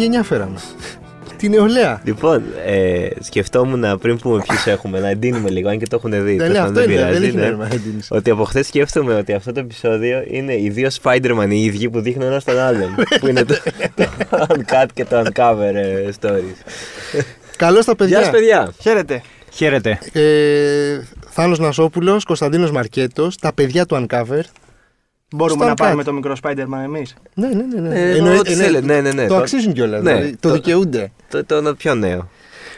νέα γενιά φέραμε. Τη νεολαία. Λοιπόν, ε, σκεφτόμουν πριν πούμε ποιους έχουμε, να εντείνουμε λίγο, αν και το έχουν δει. Ναι, τέλος ναι, πάντων, αυτό είναι. πειράζει, Δεν έχει ναι. νόημα. έντυνση. Ότι από χθες σκέφτομαι ότι αυτό το επεισόδιο είναι οι δύο Spider-Man οι ίδιοι που δείχνουν ένα τον άλλον. που είναι το, το Uncut και το Uncover ε, stories. Καλώς τα Γεια σας παιδιά. παιδιά. Χαίρετε. Χαίρετε. Ε, Θάνος Νασόπουλος, Κωνσταντίνος Μαρκέτος, τα παιδιά του Uncover. Μπορούμε Στο να πάρουμε Uncut. το μικρό Spider-Man εμείς. Ναι, ναι, ναι. ναι. Ε, Εννοεί- ό,τι ναι, θέλετε. Ναι, ναι, ναι. Το Το- αξίζουν κιόλας. Ναι, δηλαδή, το το- δικαιούνται. Το, το, το πιο νέο.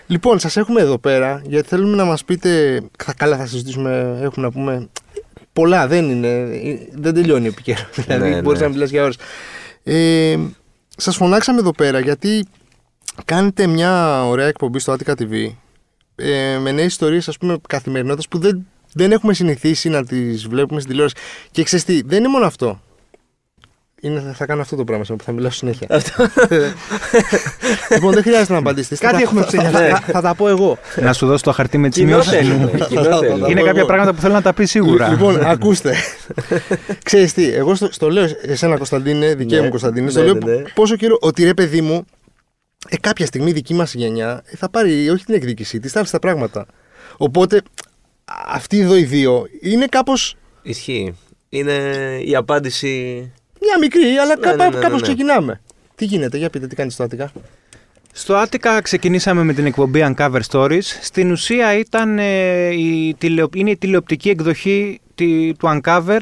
Λοιπόν, σας έχουμε εδώ πέρα γιατί θέλουμε να μας πείτε. Θα, καλά, θα συζητήσουμε. Έχουμε να πούμε. Πολλά δεν είναι. Δεν τελειώνει η επικαιρότητα. Δηλαδή, Ναι, μπορείς ναι. να μιλάς για ώρες. Ε, σας φωνάξαμε εδώ πέρα γιατί κάνετε μια ωραία εκπομπή στο Attica TV ε, με νέες ιστορίες ας πούμε καθημερινότητας που δεν, δεν έχουμε συνηθίσει να τις βλέπουμε στην τηλεόραση. Και ξέρεις τι, δεν είναι μόνο αυτό. Είναι, θα κάνω αυτό το πράγμα σήμερα που θα μιλάω συνέχεια. λοιπόν, δεν χρειάζεται να απαντήσετε. Κάτι Θα τα- έχουμε θα- θα- ψηλιάσει. θα- Θα τα πω εγώ. να σου δώσω το χαρτί με τις Κοινό σημειώσει. θέλουμε. κοινό Θα- θα- θέλουμε. θα- Είναι πω κάποια εγώ. πράγματα που θέλω να τα πεις σίγουρα. Λοιπόν, ακούστε. Ξέρεις τι, εγώ στο, στο λέω εσένα Κωνσταντίνε, δικαίου Ναι, μου Κωνσταντίνε, στο ναι, λέω ναι, ναι. πόσο καιρό, ότι ρε παιδί μου, ε, κάποια στιγμή η δική μας γενιά ε, θα πάρει όχι την εκδίκηση, της στάφη στα πράγματα. Οπότε αυτοί εδώ οι δύο είναι κάπως Ισχύει. Είναι η απάντηση. μια μικρή, αλλά Ναι, ναι, κάπως ναι, ναι, ναι. ξεκινάμε. Τι γίνεται, για πείτε, τι κάνεις στο Άτικα. Στο Άτικα ξεκινήσαμε με την εκπομπή Uncover Stories. Στην ουσία ήταν, ε, η τηλεο... είναι η τηλεοπτική εκδοχή τη- του Uncover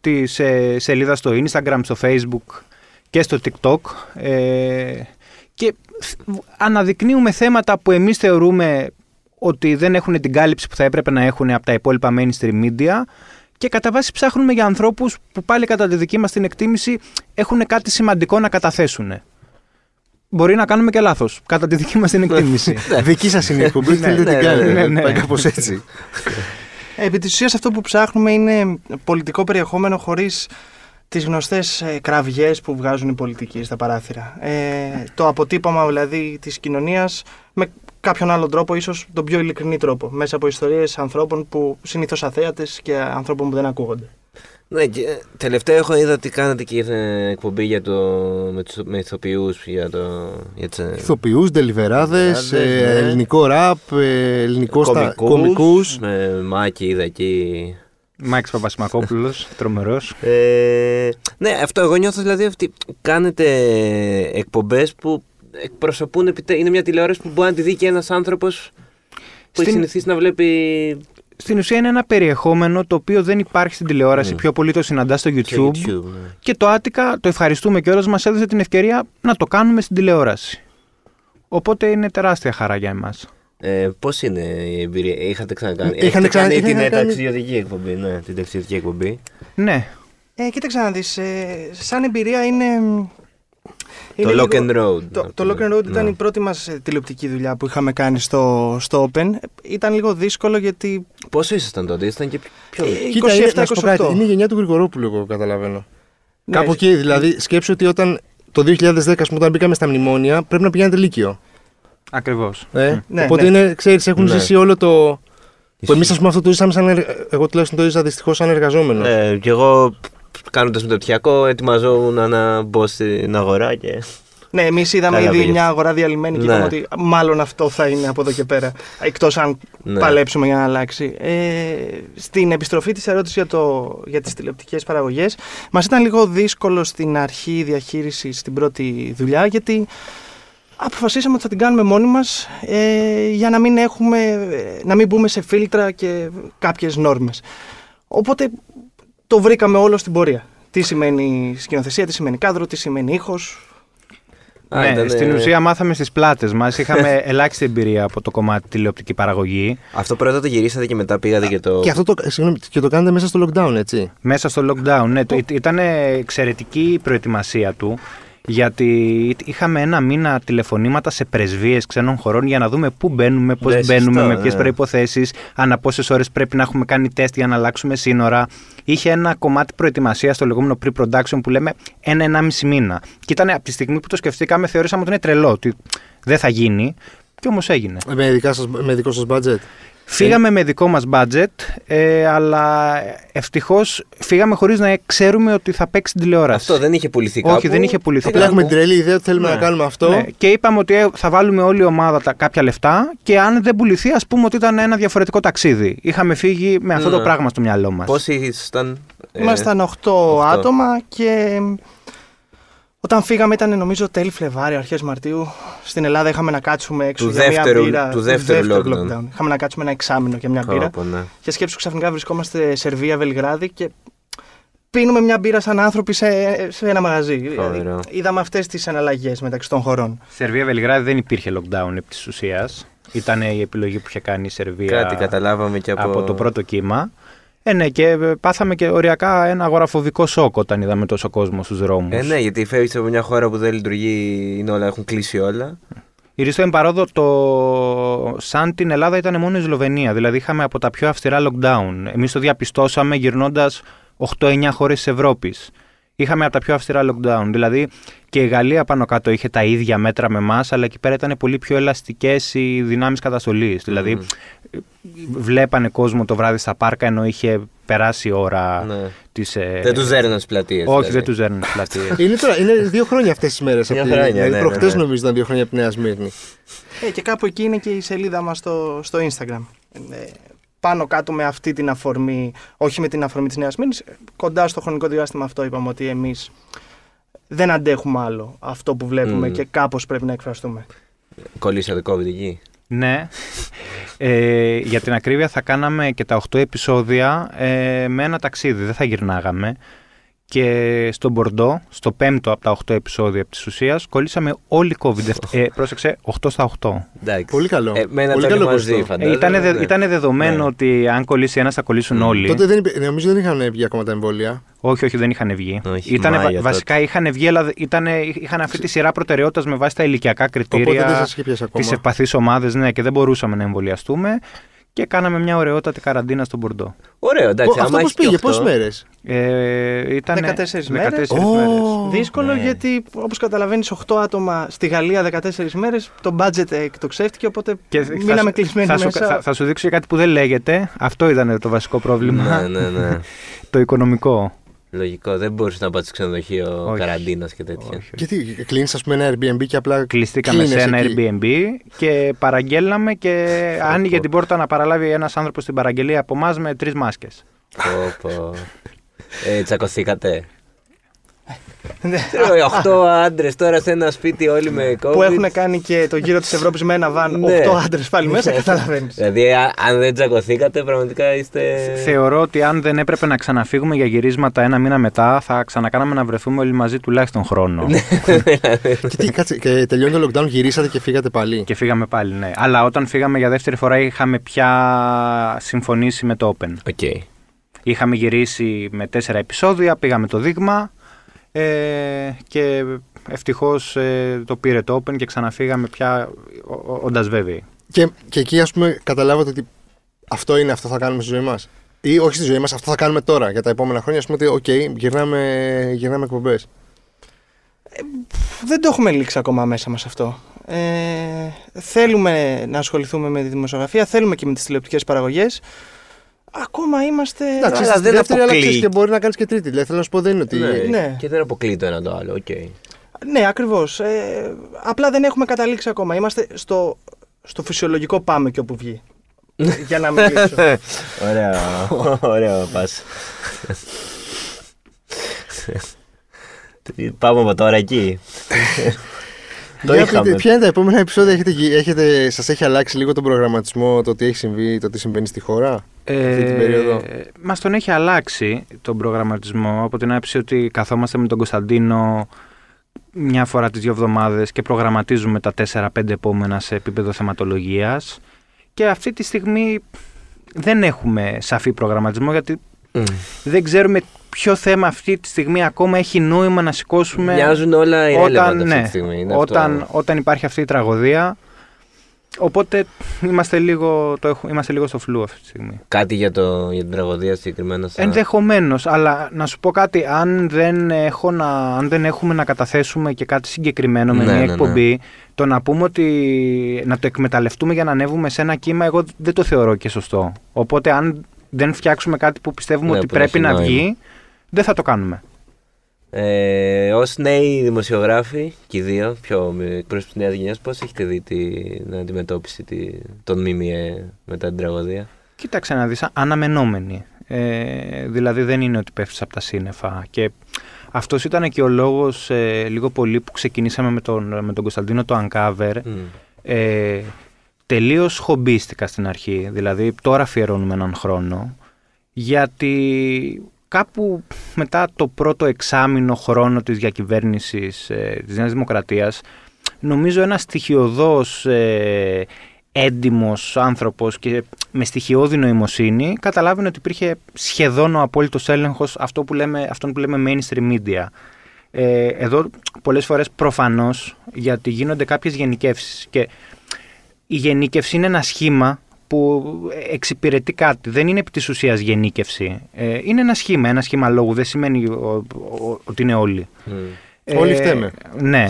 της ε, σελίδας στο Instagram, στο Facebook και στο TikTok. Ε, και θ- αναδεικνύουμε θέματα που εμείς θεωρούμε ότι δεν έχουν την κάλυψη που θα έπρεπε να έχουν από τα υπόλοιπα mainstream media και κατά βάση ψάχνουμε για ανθρώπους που πάλι κατά τη δική μας την εκτίμηση έχουν κάτι σημαντικό να καταθέσουν. Μπορεί να κάνουμε και λάθος, κατά τη δική μας την εκτίμηση. Δική σας είναι η εκπομπή, θέλετε ναι, την ναι, κάνετε. ναι, ναι. Πάει κάπως έτσι. Επί της ουσίας αυτό που ψάχνουμε είναι πολιτικό περιεχόμενο χωρίς τις γνωστές ε, κραυγές που βγάζουν οι πολιτικοί στα παράθυρα. Ε, το αποτύπωμα δηλαδή της κοινωνίας με κάποιον άλλον τρόπο, ίσως τον πιο ειλικρινή τρόπο, μέσα από ιστορίες ανθρώπων που συνήθως αθέατες και ανθρώπων που δεν ακούγονται. Ναι, και ε, τελευταία έχω είδα ότι κάνατε και ε, εκπομπή για το, με, τους, με ηθοποιούς για το... Για τις, ε, Ηθοποιούς, ντελιβεράδες, Ντελιβεράδες, ε, ναι. ελληνικό ραπ, ε, ελληνικός στα κομικούς, κομικούς. Με Μάκη είδα εκεί. Μάκης Παπασημακόπουλος, τρομερός. Ε, ναι, αυτό εγώ νιώθω δηλαδή ότι κάνετε εκπομπές που εκπροσωπούν, επιτε- είναι μια τηλεόραση που μπορεί να τη δει και ένας άνθρωπος που έχει Στην- συνηθίσει να βλέπει... Στην ουσία είναι ένα περιεχόμενο το οποίο δεν υπάρχει στην τηλεόραση. Ναι. Πιο πολύ το συναντάς στο σε YouTube. YouTube, ναι. Και το Άτικα, το ευχαριστούμε κιόλας, μας έδωσε την ευκαιρία να το κάνουμε στην τηλεόραση. Οπότε είναι τεράστια χαρά για εμάς. Ε, Πώς είναι η εμπειρία, είχατε ξανακάνει. Είχαν Έχετε ξανα- κάνει είχαν την ε, κάνει- ταξιδιωτική εκπομπή. Ναι, την ταξιδιωτική εκπομπή. Ναι, Ε, κοίταξε να δεις, ε, σαν εμπειρία είναι... είναι το Lock λίγο- and Road. Το, να το πούμε. Lock and Road ήταν Ναι. η πρώτη μας ε, τηλεοπτική δουλειά που είχαμε κάνει στο, στο Open. Ε, Ήταν λίγο δύσκολο γιατί Πόσο ήσασταν τότε, ήσασταν και πιο. Ε, Κοίτα, είναι, 27-28. να σου πω κάτι, είναι η γενιά του Γρηγορόπουλου, εγώ καταλαβαίνω. Ναι, Κάπου εκεί, δηλαδή, σκέψου ότι όταν το 2010, ας πούμε, όταν μπήκαμε στα μνημόνια, πρέπει να πηγαίνετε λύκειο. ακριβώς. Ε; Ναι, Οπότε ναι. είναι, ξέρεις, έχουν Ναι. ζήσει όλο το. Που εμείς, Ισχύει. ας πούμε, αυτό το ζήσαμε σαν. εργ- Εγώ τουλάχιστον το ζήσα δυστυχώς σαν εργαζόμενος. Ε, και εγώ κάνοντας μεταπτυχιακό, ετοιμαζόμουν να μπω στην αγορά και. Ναι, εμείς είδαμε Καλά ήδη πήγες. μια αγορά διαλυμένη και Ναι. είπαμε ότι μάλλον αυτό θα είναι από εδώ και πέρα. Εκτός αν Ναι. παλέψουμε για να αλλάξει. Ε, στην επιστροφή της ερώτηση για, το, για τις τηλεοπτικές παραγωγές, μας ήταν λίγο δύσκολο στην αρχή η διαχείριση στην πρώτη δουλειά, γιατί αποφασίσαμε ότι θα την κάνουμε μόνοι μας ε, για να μην, έχουμε, ε, να μην μπούμε σε φίλτρα και κάποιες νόρμες. Οπότε το βρήκαμε όλο στην πορεία. Τι σημαίνει σκηνοθεσία, τι σημαίνει κάδρο, τι σημαίνει ήχος. Α, ναι, ήταν, στην ε, ουσία μάθαμε στις πλάτες μας. Είχαμε ελάχιστη εμπειρία από το κομμάτι τηλεοπτική παραγωγή. Αυτό πρώτα το γυρίσατε και μετά πήγατε και το. Και αυτό το, συγγνώμη, και το κάνετε μέσα στο lockdown, έτσι. Μέσα στο lockdown, ναι. Το, ήταν εξαιρετική η προετοιμασία του. Γιατί είχαμε ένα μήνα τηλεφωνήματα σε πρεσβείες ξένων χωρών για να δούμε πού μπαίνουμε, πώς Ναι, μπαίνουμε, σωστό, με ποιες ναι. προποθέσει, ανά πόσες ώρες πρέπει να έχουμε κάνει τεστ για να αλλάξουμε σύνορα. Είχε ένα κομμάτι προετοιμασίας στο λεγόμενο pre-production που λέμε ένα-ενάμιση μήνα. Και ήταν από τη στιγμή που το σκεφτήκαμε, θεωρήσαμε ότι είναι τρελό, ότι δεν θα γίνει. Και όμως έγινε. Με, δικά σας, με δικό σας budget. Φύγαμε με δικό μας budget, ε, αλλά ευτυχώς φύγαμε χωρίς να ξέρουμε ότι θα παίξει τηλεόραση. Αυτό δεν είχε πουληθεί Όχι, κάπου. δεν είχε πουληθεί Απλά κάπου. έχουμε την τρελή ιδέα ότι θέλουμε Ναι. να κάνουμε αυτό. Ναι, και είπαμε ότι ε, θα βάλουμε όλη η ομάδα τα, κάποια λεφτά και αν δεν πουληθεί, ας πούμε ότι ήταν ένα διαφορετικό ταξίδι. Είχαμε φύγει με αυτό Ναι. το πράγμα στο μυαλό μας. Πόσοι ήσασταν. ε, Ήμασταν 8, οχτώ. άτομα και όταν φύγαμε ήταν νομίζω τέλη Φλεβάρι, αρχές Μαρτίου. Στην Ελλάδα είχαμε να κάτσουμε έξω Του για δεύτερου- μια μπύρα. του δεύτερου lockdown. Είχαμε να κάτσουμε ένα εξάμεινο για μια μπύρα. Πω, πω, ναι. Και σκέψου ξαφνικά βρισκόμαστε Σερβία, Βελιγράδι και πίνουμε μια μπύρα σαν άνθρωποι σε, σε ένα μαγαζί. Δηλαδή, Φοβερό. είδαμε αυτές τις αναλλαγές μεταξύ των χωρών. Σερβία Βελιγράδι δεν υπήρχε lockdown επί της ουσίας. Ήταν η επιλογή που είχε κάνει η Σερβία Κάτι καταλάβαμε και από. από το πρώτο κύμα. Ε, ναι, και ε, πάθαμε και οριακά ένα αγοραφοβικό σοκ όταν είδαμε τόσο κόσμο στους δρόμους. Ε, ναι, γιατί φεύγεις από μια χώρα που δεν λειτουργεί, είναι όλα, έχουν κλείσει όλα. Η Ρίστο Εμπαρόδο, το... σαν την Ελλάδα ήταν μόνο η Σλοβενία. Δηλαδή είχαμε από τα πιο αυστηρά lockdown. Εμείς το διαπιστώσαμε γυρνώντας 8-9 χώρες της Ευρώπης. Είχαμε από τα πιο αυστηρά lockdown. Δηλαδή και η Γαλλία πάνω κάτω είχε τα ίδια μέτρα με εμάς, αλλά εκεί πέρα ήταν πολύ πιο ελαστικές οι δυνάμεις καταστολής. Δηλαδή βλέπανε κόσμο το βράδυ στα πάρκα ενώ είχε περάσει η ώρα Ναι. της, ε, Δεν τους δέρναν στι πλατείες. Όχι, δεν τους ζέρνουν τις πλατείες. Είναι, τώρα, είναι δύο χρόνια αυτές τις μέρες. Μια χρόνια, Δηλαδή, ναι, προχτές ναι, ναι. νομίζω ήταν δύο χρόνια από τη Νέα Σμύρνη. Ε, και κάπου εκεί είναι και η σελίδα μας στο, στο Instagram. Ε, πάνω κάτω με αυτή την αφορμή, όχι με την αφορμή της Νέας Μήνης, κοντά στο χρονικό διάστημα αυτό είπαμε ότι εμείς δεν αντέχουμε άλλο αυτό που βλέπουμε Μμμ. και κάπως πρέπει να εκφραστούμε. Κολλήσατε COVID εκεί; Ναι. Ε, για την ακρίβεια θα κάναμε και τα 8 επεισόδια ε, με ένα ταξίδι, δεν θα γυρνάγαμε. Και στο Μπορντό, στο πέμπτο από τα 8 επεισόδια από της ουσίας, κολλήσαμε όλοι COVID. Ε, πρόσεξε, 8 στα 8. Εντάξει. Πολύ καλό. Ε, με ένα Πολύ το καλό μαζί, ποσοστό. φαντάζομαι. Ε, ήτανε, δε- ναι. ήτανε δεδομένο Ναι. ότι αν κολλήσει ένας θα κολλήσουν Μμ. όλοι. Τότε δεν, υπή- νομίζω δεν είχαν βγει ακόμα τα εμβόλια. Όχι, όχι, δεν είχαν βγει. Όχι, Ήτανε, Μάια βασικά είχαν βγει, αλλά ήτανε, είχαν αυτή τη σειρά προτεραιότητας με βάση τα ηλικιακά Οπότε κριτήρια. δεν σας είχε πιάσει ακόμα. τις ευπαθείς ομάδες, ναι, και δεν μπορούσαμε να εμβολιαστούμε. Και κάναμε μια ωραιότατη καραντίνα στον Μπορντό. Ωραίο, εντάξει. Ω, Αυτό άμα πώ έχει και πήγε, οκτώ- πόσες μέρες; Ε, ήταν 14 μέρες. Ω, Δύσκολο ναι. γιατί όπως καταλαβαίνεις 8 άτομα στη Γαλλία 14 μέρες, το budget εκτοξεύτηκε οπότε μείναμε κλεισμένοι θα, σου, μέσα. θα, θα σου δείξω και κάτι που δεν λέγεται. Αυτό ήταν το βασικό πρόβλημα. Ναι, ναι, ναι. το οικονομικό. Λογικό. Δεν μπορούσε να πάει στο ξενοδοχείο Όχι. καραντίνα και τέτοια. Όχι. Γιατί κλείνεις, ας πούμε, ένα Airbnb και απλά. Κλειστήκαμε σε κλείνεις ένα εκεί; Airbnb και παραγγέλαμε και άνοιγε την πόρτα να παραλάβει ένας άνθρωπος την παραγγελία από εμάς με τρεις μάσκες. Πω, πω. Ε, τσακωθήκατε. Ναι. Ξέρω, Οχτώ άντρες τώρα σε ένα σπίτι όλοι με COVID. που έχουν κάνει και το γύρο της Ευρώπης με ένα βαν Ναι. 8 άντρες πάλι μέσα, καταλαβαίνεις. Δηλαδή, α- αν δεν τσακωθήκατε, πραγματικά είστε. Θεωρώ ότι αν δεν έπρεπε να ξαναφύγουμε για γυρίσματα ένα μήνα μετά, θα ξανακάναμε να βρεθούμε όλοι μαζί τουλάχιστον χρόνο. Και, τι, κάτσε, και τελειώνει το lockdown, γυρίσατε και φύγατε πάλι. και φύγαμε πάλι, ναι. Αλλά όταν φύγαμε για δεύτερη φορά είχαμε πια συμφωνήσει με το Open. OK. Είχαμε γυρίσει με τέσσερα επεισόδια, πήγαμε το δείγμα ε, και ευτυχώς ε, το πήρε το Open και ξαναφύγαμε πια όντας βέβαιοι. Και, και εκεί, ας πούμε, καταλάβατε ότι αυτό είναι, αυτό θα κάνουμε στη ζωή μας. Ή όχι στη ζωή μας, αυτό θα κάνουμε τώρα για τα επόμενα χρόνια. Α πούμε ότι, οκ, γυρνάμε, γυρνάμε εκπομπές. Δεν το έχουμε λήξει ακόμα μέσα μας αυτό. Ε, θέλουμε να ασχοληθούμε με τη δημοσιογραφία, θέλουμε και με τις τηλεοπτικές παραγωγές. Ακόμα είμαστε... Εντάξει, αλλά στη δεν δεύτερη, αλλά αποκλείει. ξέρεις και μπορεί να κάνεις και τρίτη. Δηλαδή, θέλω να σου πω, δεν είναι ότι. Ναι. Ναι. Και δεν αποκλείει το ένα το άλλο. Οκ. Ναι, ακριβώς. Ε, απλά δεν έχουμε καταλήξει ακόμα. Είμαστε στο, στο φυσιολογικό πάμε και όπου βγει. Για να μιλήσω. Ωραίο. Ωραίο πας. Πάμε από τώρα εκεί. Το Για είχαμε. πείτε, ποια είναι τα επόμενα επεισόδια, έχετε, γι- έχετε, σας έχει αλλάξει λίγο τον προγραμματισμό, το τι έχει συμβεί, το τι συμβαίνει στη χώρα. αυτή την περίοδο; Μας τον έχει αλλάξει τον προγραμματισμό από την άποψη ότι καθόμαστε με τον Κωνσταντίνο μια φορά τις δύο εβδομάδες και προγραμματίζουμε τα 4-5 επόμενα σε επίπεδο θεματολογίας και αυτή τη στιγμή δεν έχουμε σαφή προγραμματισμό γιατί Μμ. δεν ξέρουμε ποιο θέμα αυτή τη στιγμή ακόμα έχει νόημα να σηκώσουμε Μοιάζουν όλα irrelevant όταν, αυτή ναι, τη στιγμή. Είναι όταν, αυτό. όταν υπάρχει αυτή η τραγωδία Οπότε είμαστε λίγο, το έχουμε, είμαστε λίγο στο φλού αυτή τη στιγμή. Κάτι για, το, για την τραγωδία συγκεκριμένα. Θα... Ενδεχομένως, αλλά να σου πω κάτι, αν δεν, έχω να, αν δεν έχουμε να καταθέσουμε και κάτι συγκεκριμένο με Ναι, μια ναι, ναι. εκπομπή, το να πούμε ότι να το εκμεταλλευτούμε για να ανέβουμε σε ένα κύμα, εγώ δεν το θεωρώ και σωστό. Οπότε, αν δεν φτιάξουμε κάτι που πιστεύουμε Ναι, ότι που πρέπει έχει να νόημα. βγει, δεν θα το κάνουμε. Ε, Ω νέοι δημοσιογράφοι, και οι δύο, πιο εκπρόσωποι της νέας γενιάς, πώς έχετε δει την αντιμετώπιση τη, των ΜΜΕ μετά την τραγωδία; Κοίταξε να δεις, α- αναμενόμενη. Ε, δηλαδή δεν είναι ότι πέφτεις από τα σύννεφα. Και αυτός ήταν και ο λόγος ε, λίγο πολύ που ξεκινήσαμε με τον, με τον Κωνσταντίνο το Uncover. Μμ. Ε, τελείως χομπίστηκα στην αρχή. Δηλαδή τώρα αφιερώνουμε έναν χρόνο. Γιατί κάπου μετά το πρώτο εξάμηνο χρόνο της διακυβέρνησης ε, της Νέας Δημοκρατίας νομίζω ένας στοιχειοδός ε, έντιμος άνθρωπος και με στοιχειώδη νοημοσύνη καταλάβαινε ότι υπήρχε σχεδόν ο απόλυτος έλεγχος αυτό που λέμε, αυτόν που λέμε mainstream media. Ε, εδώ πολλές φορές προφανώς γιατί γίνονται κάποιες γενικεύσεις και η γενίκευση είναι ένα σχήμα που εξυπηρετεί κάτι. Δεν είναι επί της ουσίας γενίκευση. Ε, είναι ένα σχήμα, ένα σχήμα λόγου. Δεν σημαίνει ο- ο- ότι είναι όλοι. Μμ. Όλοι φταίμε. Ναι.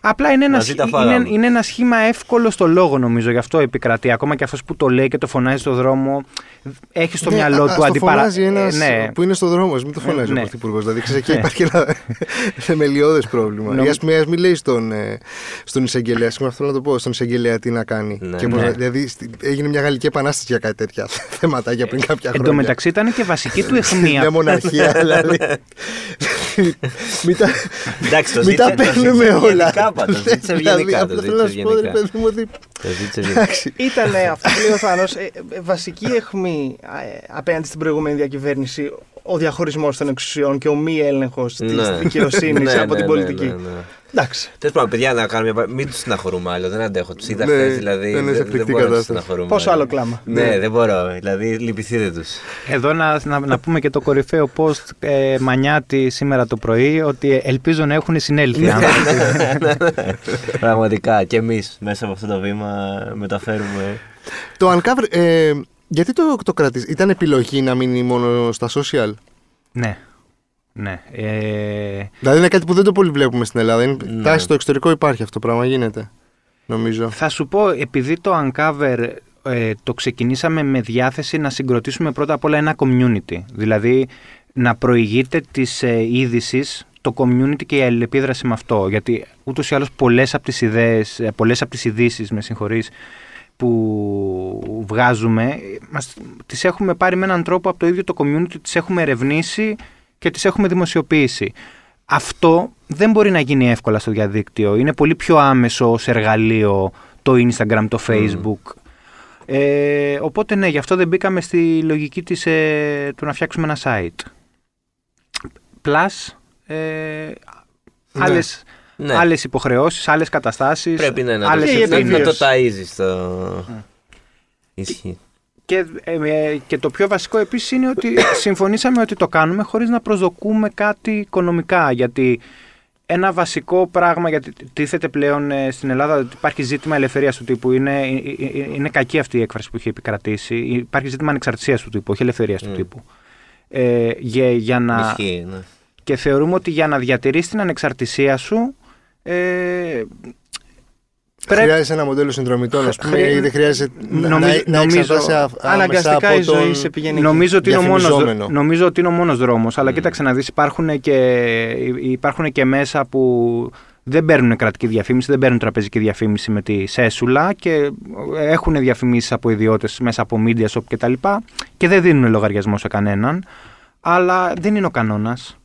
Απλά είναι ένα, Μαζί τα είναι, φάγαμε. είναι ένα σχήμα εύκολο στο λόγο νομίζω, γι' αυτό επικρατεί. Ακόμα και αυτός που το λέει και το φωνάζει στο δρόμο, έχει στο Ναι, μυαλό α- ας του το αντιπαρα... φωνάζει ένας Ε, ναι. που είναι στο δρόμο, μην το φωνάζει ναι. ο Πρωθυπουργός. Δηλαδή, ξέρεις, εκεί υπάρχει ένα θεμελιώδες πρόβλημα. Νομ- Ή ας μην, ας μην λέεις στον, ε, στον εισαγγελέα, συγγνώμη, θέλω να το πω, στον εισαγγελέα τι να κάνει. Ναι, και πώς ναι. να- δηλαδή, στη- έγινε μια γαλλική επανάσταση για κάτι τέτοια θεματάκια πριν κάποια Εν χρόνια. τω μεταξύ ήταν και βασική του Μια αιχμία. μοναρχία, δηλαδή. Μην τα- Εντάξει, το Μην τα ζήτησε- το παίρνουμε ζήτησε όλα. ευγενικά πάντως, το ζήτησε Δηλαδή, ευγενικά, αυτό το θέλω να ζήτησε σου πω, ρε ευγενικά. παιδί μου, ότι. Το ζήτησε ευγενικά. Εντάξει. Ήταν ε, αυτό που λέει ο Θάνος, ε, ε, βασική αιχμή ε, απέναντι στην προηγούμενη διακυβέρνηση ο διαχωρισμός των εξουσιών και ο μη έλεγχος της Ναι. δικαιοσύνης Ναι, από ναι, την ναι, πολιτική. Ναι, ναι. Εντάξει. Τέλος πάντων, παιδιά, να κάνουμε μια. πα- Μην τους συναχωρούμε άλλο. Δεν αντέχω. Τους είδα Ναι, χθες, δηλαδή. είναι δεν- σε δεν φρικτή μπορώ να τους κατάσταση. συναχωρούμε Πόσο άλλο κλάμα. Ναι, δεν μπορώ. Δηλαδή, λυπηθείτε τους. Εδώ να, να, να πούμε και το κορυφαίο post ε, Μανιάτη σήμερα το πρωί ότι ελπίζω να έχουν συνέλθει. οι άνθρωποι. Πραγματικά. Και εμείς μέσα από αυτό το βήμα μεταφέρουμε. Το Uncover, ε, γιατί το, το κρατήσεις, ήταν επιλογή να μείνει μόνο στα social; ναι. Ναι. Ε, Δηλαδή είναι κάτι που δεν το πολύ βλέπουμε στην Ελλάδα. Είναι, Ναι. τάση στο εξωτερικό υπάρχει αυτό το πράγμα, γίνεται. Νομίζω. Θα σου πω, επειδή το Uncover ε, το ξεκινήσαμε με διάθεση να συγκροτήσουμε πρώτα απ' όλα ένα community. Δηλαδή να προηγείται της ε, είδησης το community και η αλληλεπίδραση με αυτό. Γιατί ούτως ή άλλως πολλές από τις ιδέες, ε, πολλές από τις ειδήσεις, με συγχωρείς, που βγάζουμε, ε, μας, τις έχουμε πάρει με έναν τρόπο από το ίδιο το community, τις έχουμε ερευνήσει και τις έχουμε δημοσιοποιήσει. Αυτό δεν μπορεί να γίνει εύκολα στο διαδίκτυο. Είναι πολύ πιο άμεσο ως εργαλείο το Instagram, το Facebook. Ε, οπότε ναι, γι' αυτό δεν μπήκαμε στη λογική της, ε, του να φτιάξουμε ένα site. Plus, ε, Ναι. άλλες, Ναι. άλλες υποχρεώσεις, άλλες καταστάσεις, Πρέπει ναι, να, το, άλλες Και η να, να το επιβίωση. ταΐζεις το... Ισχύει. Και, ε, ε, και το πιο βασικό επίσης είναι ότι συμφωνήσαμε ότι το κάνουμε χωρίς να προσδοκούμε κάτι οικονομικά. Γιατί ένα βασικό πράγμα, γιατί τίθεται πλέον ε, στην Ελλάδα ότι υπάρχει ζήτημα ελευθερίας του τύπου. Είναι, ε, ε, ε, είναι κακή αυτή η έκφραση που έχει επικρατήσει. Υπάρχει ζήτημα ανεξαρτησίας του τύπου, όχι ελευθερίας του Mm. τύπου. Ε, για, για να, Ισχύει, ναι. και θεωρούμε ότι για να διατηρήσει την ανεξαρτησία σου ε, πρέπει, Χρειάζεσαι ένα μοντέλο συνδρομητών, ας πούμε, Χρει- ή δεν χρειάζεται να, Νομίζω- να, να νομίζω- εξαρτάσαι α- άμεσα Αναγκαστικά από η ζωή τον- σε πηγαίνει εκεί. Νομίζω ότι, είναι ο μόνος, διαφημιζόμενο. νομίζω ότι είναι ο μόνος δρόμος. Αλλά Mm. κοίταξε να δεις, υπάρχουν και, υπάρχουν και μέσα που δεν παίρνουν κρατική διαφήμιση, δεν παίρνουν τραπεζική διαφήμιση με τη Σέσουλα και έχουν διαφημίσεις από ιδιώτες μέσα από media shop κτλ. Και δεν δίνουν λογαριασμό σε κανέναν. Αλλά δεν είναι ο κανόνας.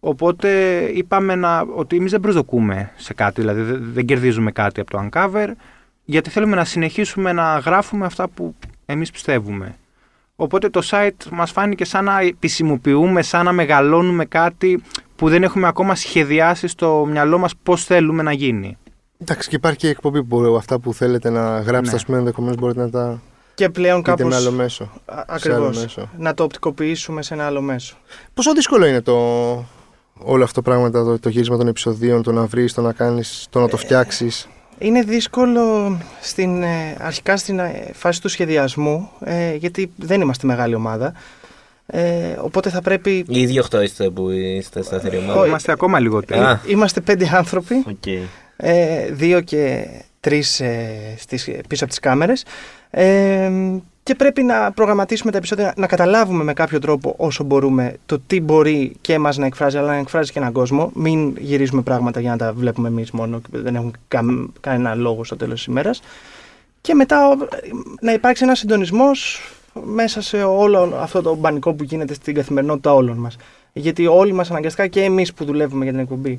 Οπότε είπαμε να, ότι εμείς δεν προσδοκούμε σε κάτι, δηλαδή δεν, δεν κερδίζουμε κάτι από το Uncover, γιατί θέλουμε να συνεχίσουμε να γράφουμε αυτά που εμείς πιστεύουμε. Οπότε το site μας φάνηκε σαν να επισημοποιούμε, σαν να μεγαλώνουμε κάτι που δεν έχουμε ακόμα σχεδιάσει στο μυαλό μας πώς θέλουμε να γίνει. Εντάξει, και υπάρχει και η εκπομπή που μπορεί- αυτά που θέλετε να γράψετε, Ναι. ας πούμε, ενδεχομένως μπορείτε να τα Και πλέον πείτε με άλλο κάπως μέσο. α- σε άλλο ακριβώς μέσο. να το οπτικοποιήσουμε σε ένα άλλο μέσο. Πόσο δύσκολο είναι το, όλο αυτό το πράγμα, το, το γύρισμα των επεισοδίων, το να βρεις, το να κάνεις, το να το φτιάξεις. Είναι δύσκολο στην, ε, αρχικά στην ε, φάση του σχεδιασμού, ε, γιατί δεν είμαστε μεγάλη ομάδα. Ε, οπότε θα πρέπει. Οι ίδιοι 8 είστε που είστε σταθερή ομάδα. Όχι. Είμαστε ακόμα λιγότεροι. Α. Είμαστε πέντε άνθρωποι, Οκ. ε, δύο και τρεις ε, στις, πίσω από τις κάμερες. Ε, και πρέπει να προγραμματίσουμε τα επεισόδια, να καταλάβουμε με κάποιο τρόπο όσο μπορούμε το τι μπορεί και εμάς να εκφράζει, αλλά να εκφράζει και έναν κόσμο. Μην γυρίζουμε πράγματα για να τα βλέπουμε εμείς μόνο και δεν έχουν κα- κανένα λόγο στο τέλος της ημέρας. Και μετά ο- να υπάρξει ένας συντονισμός μέσα σε όλο αυτό το μπανικό που γίνεται στην καθημερινότητα όλων μας. Γιατί όλοι μας αναγκαστικά και εμείς που δουλεύουμε για την εκπομπή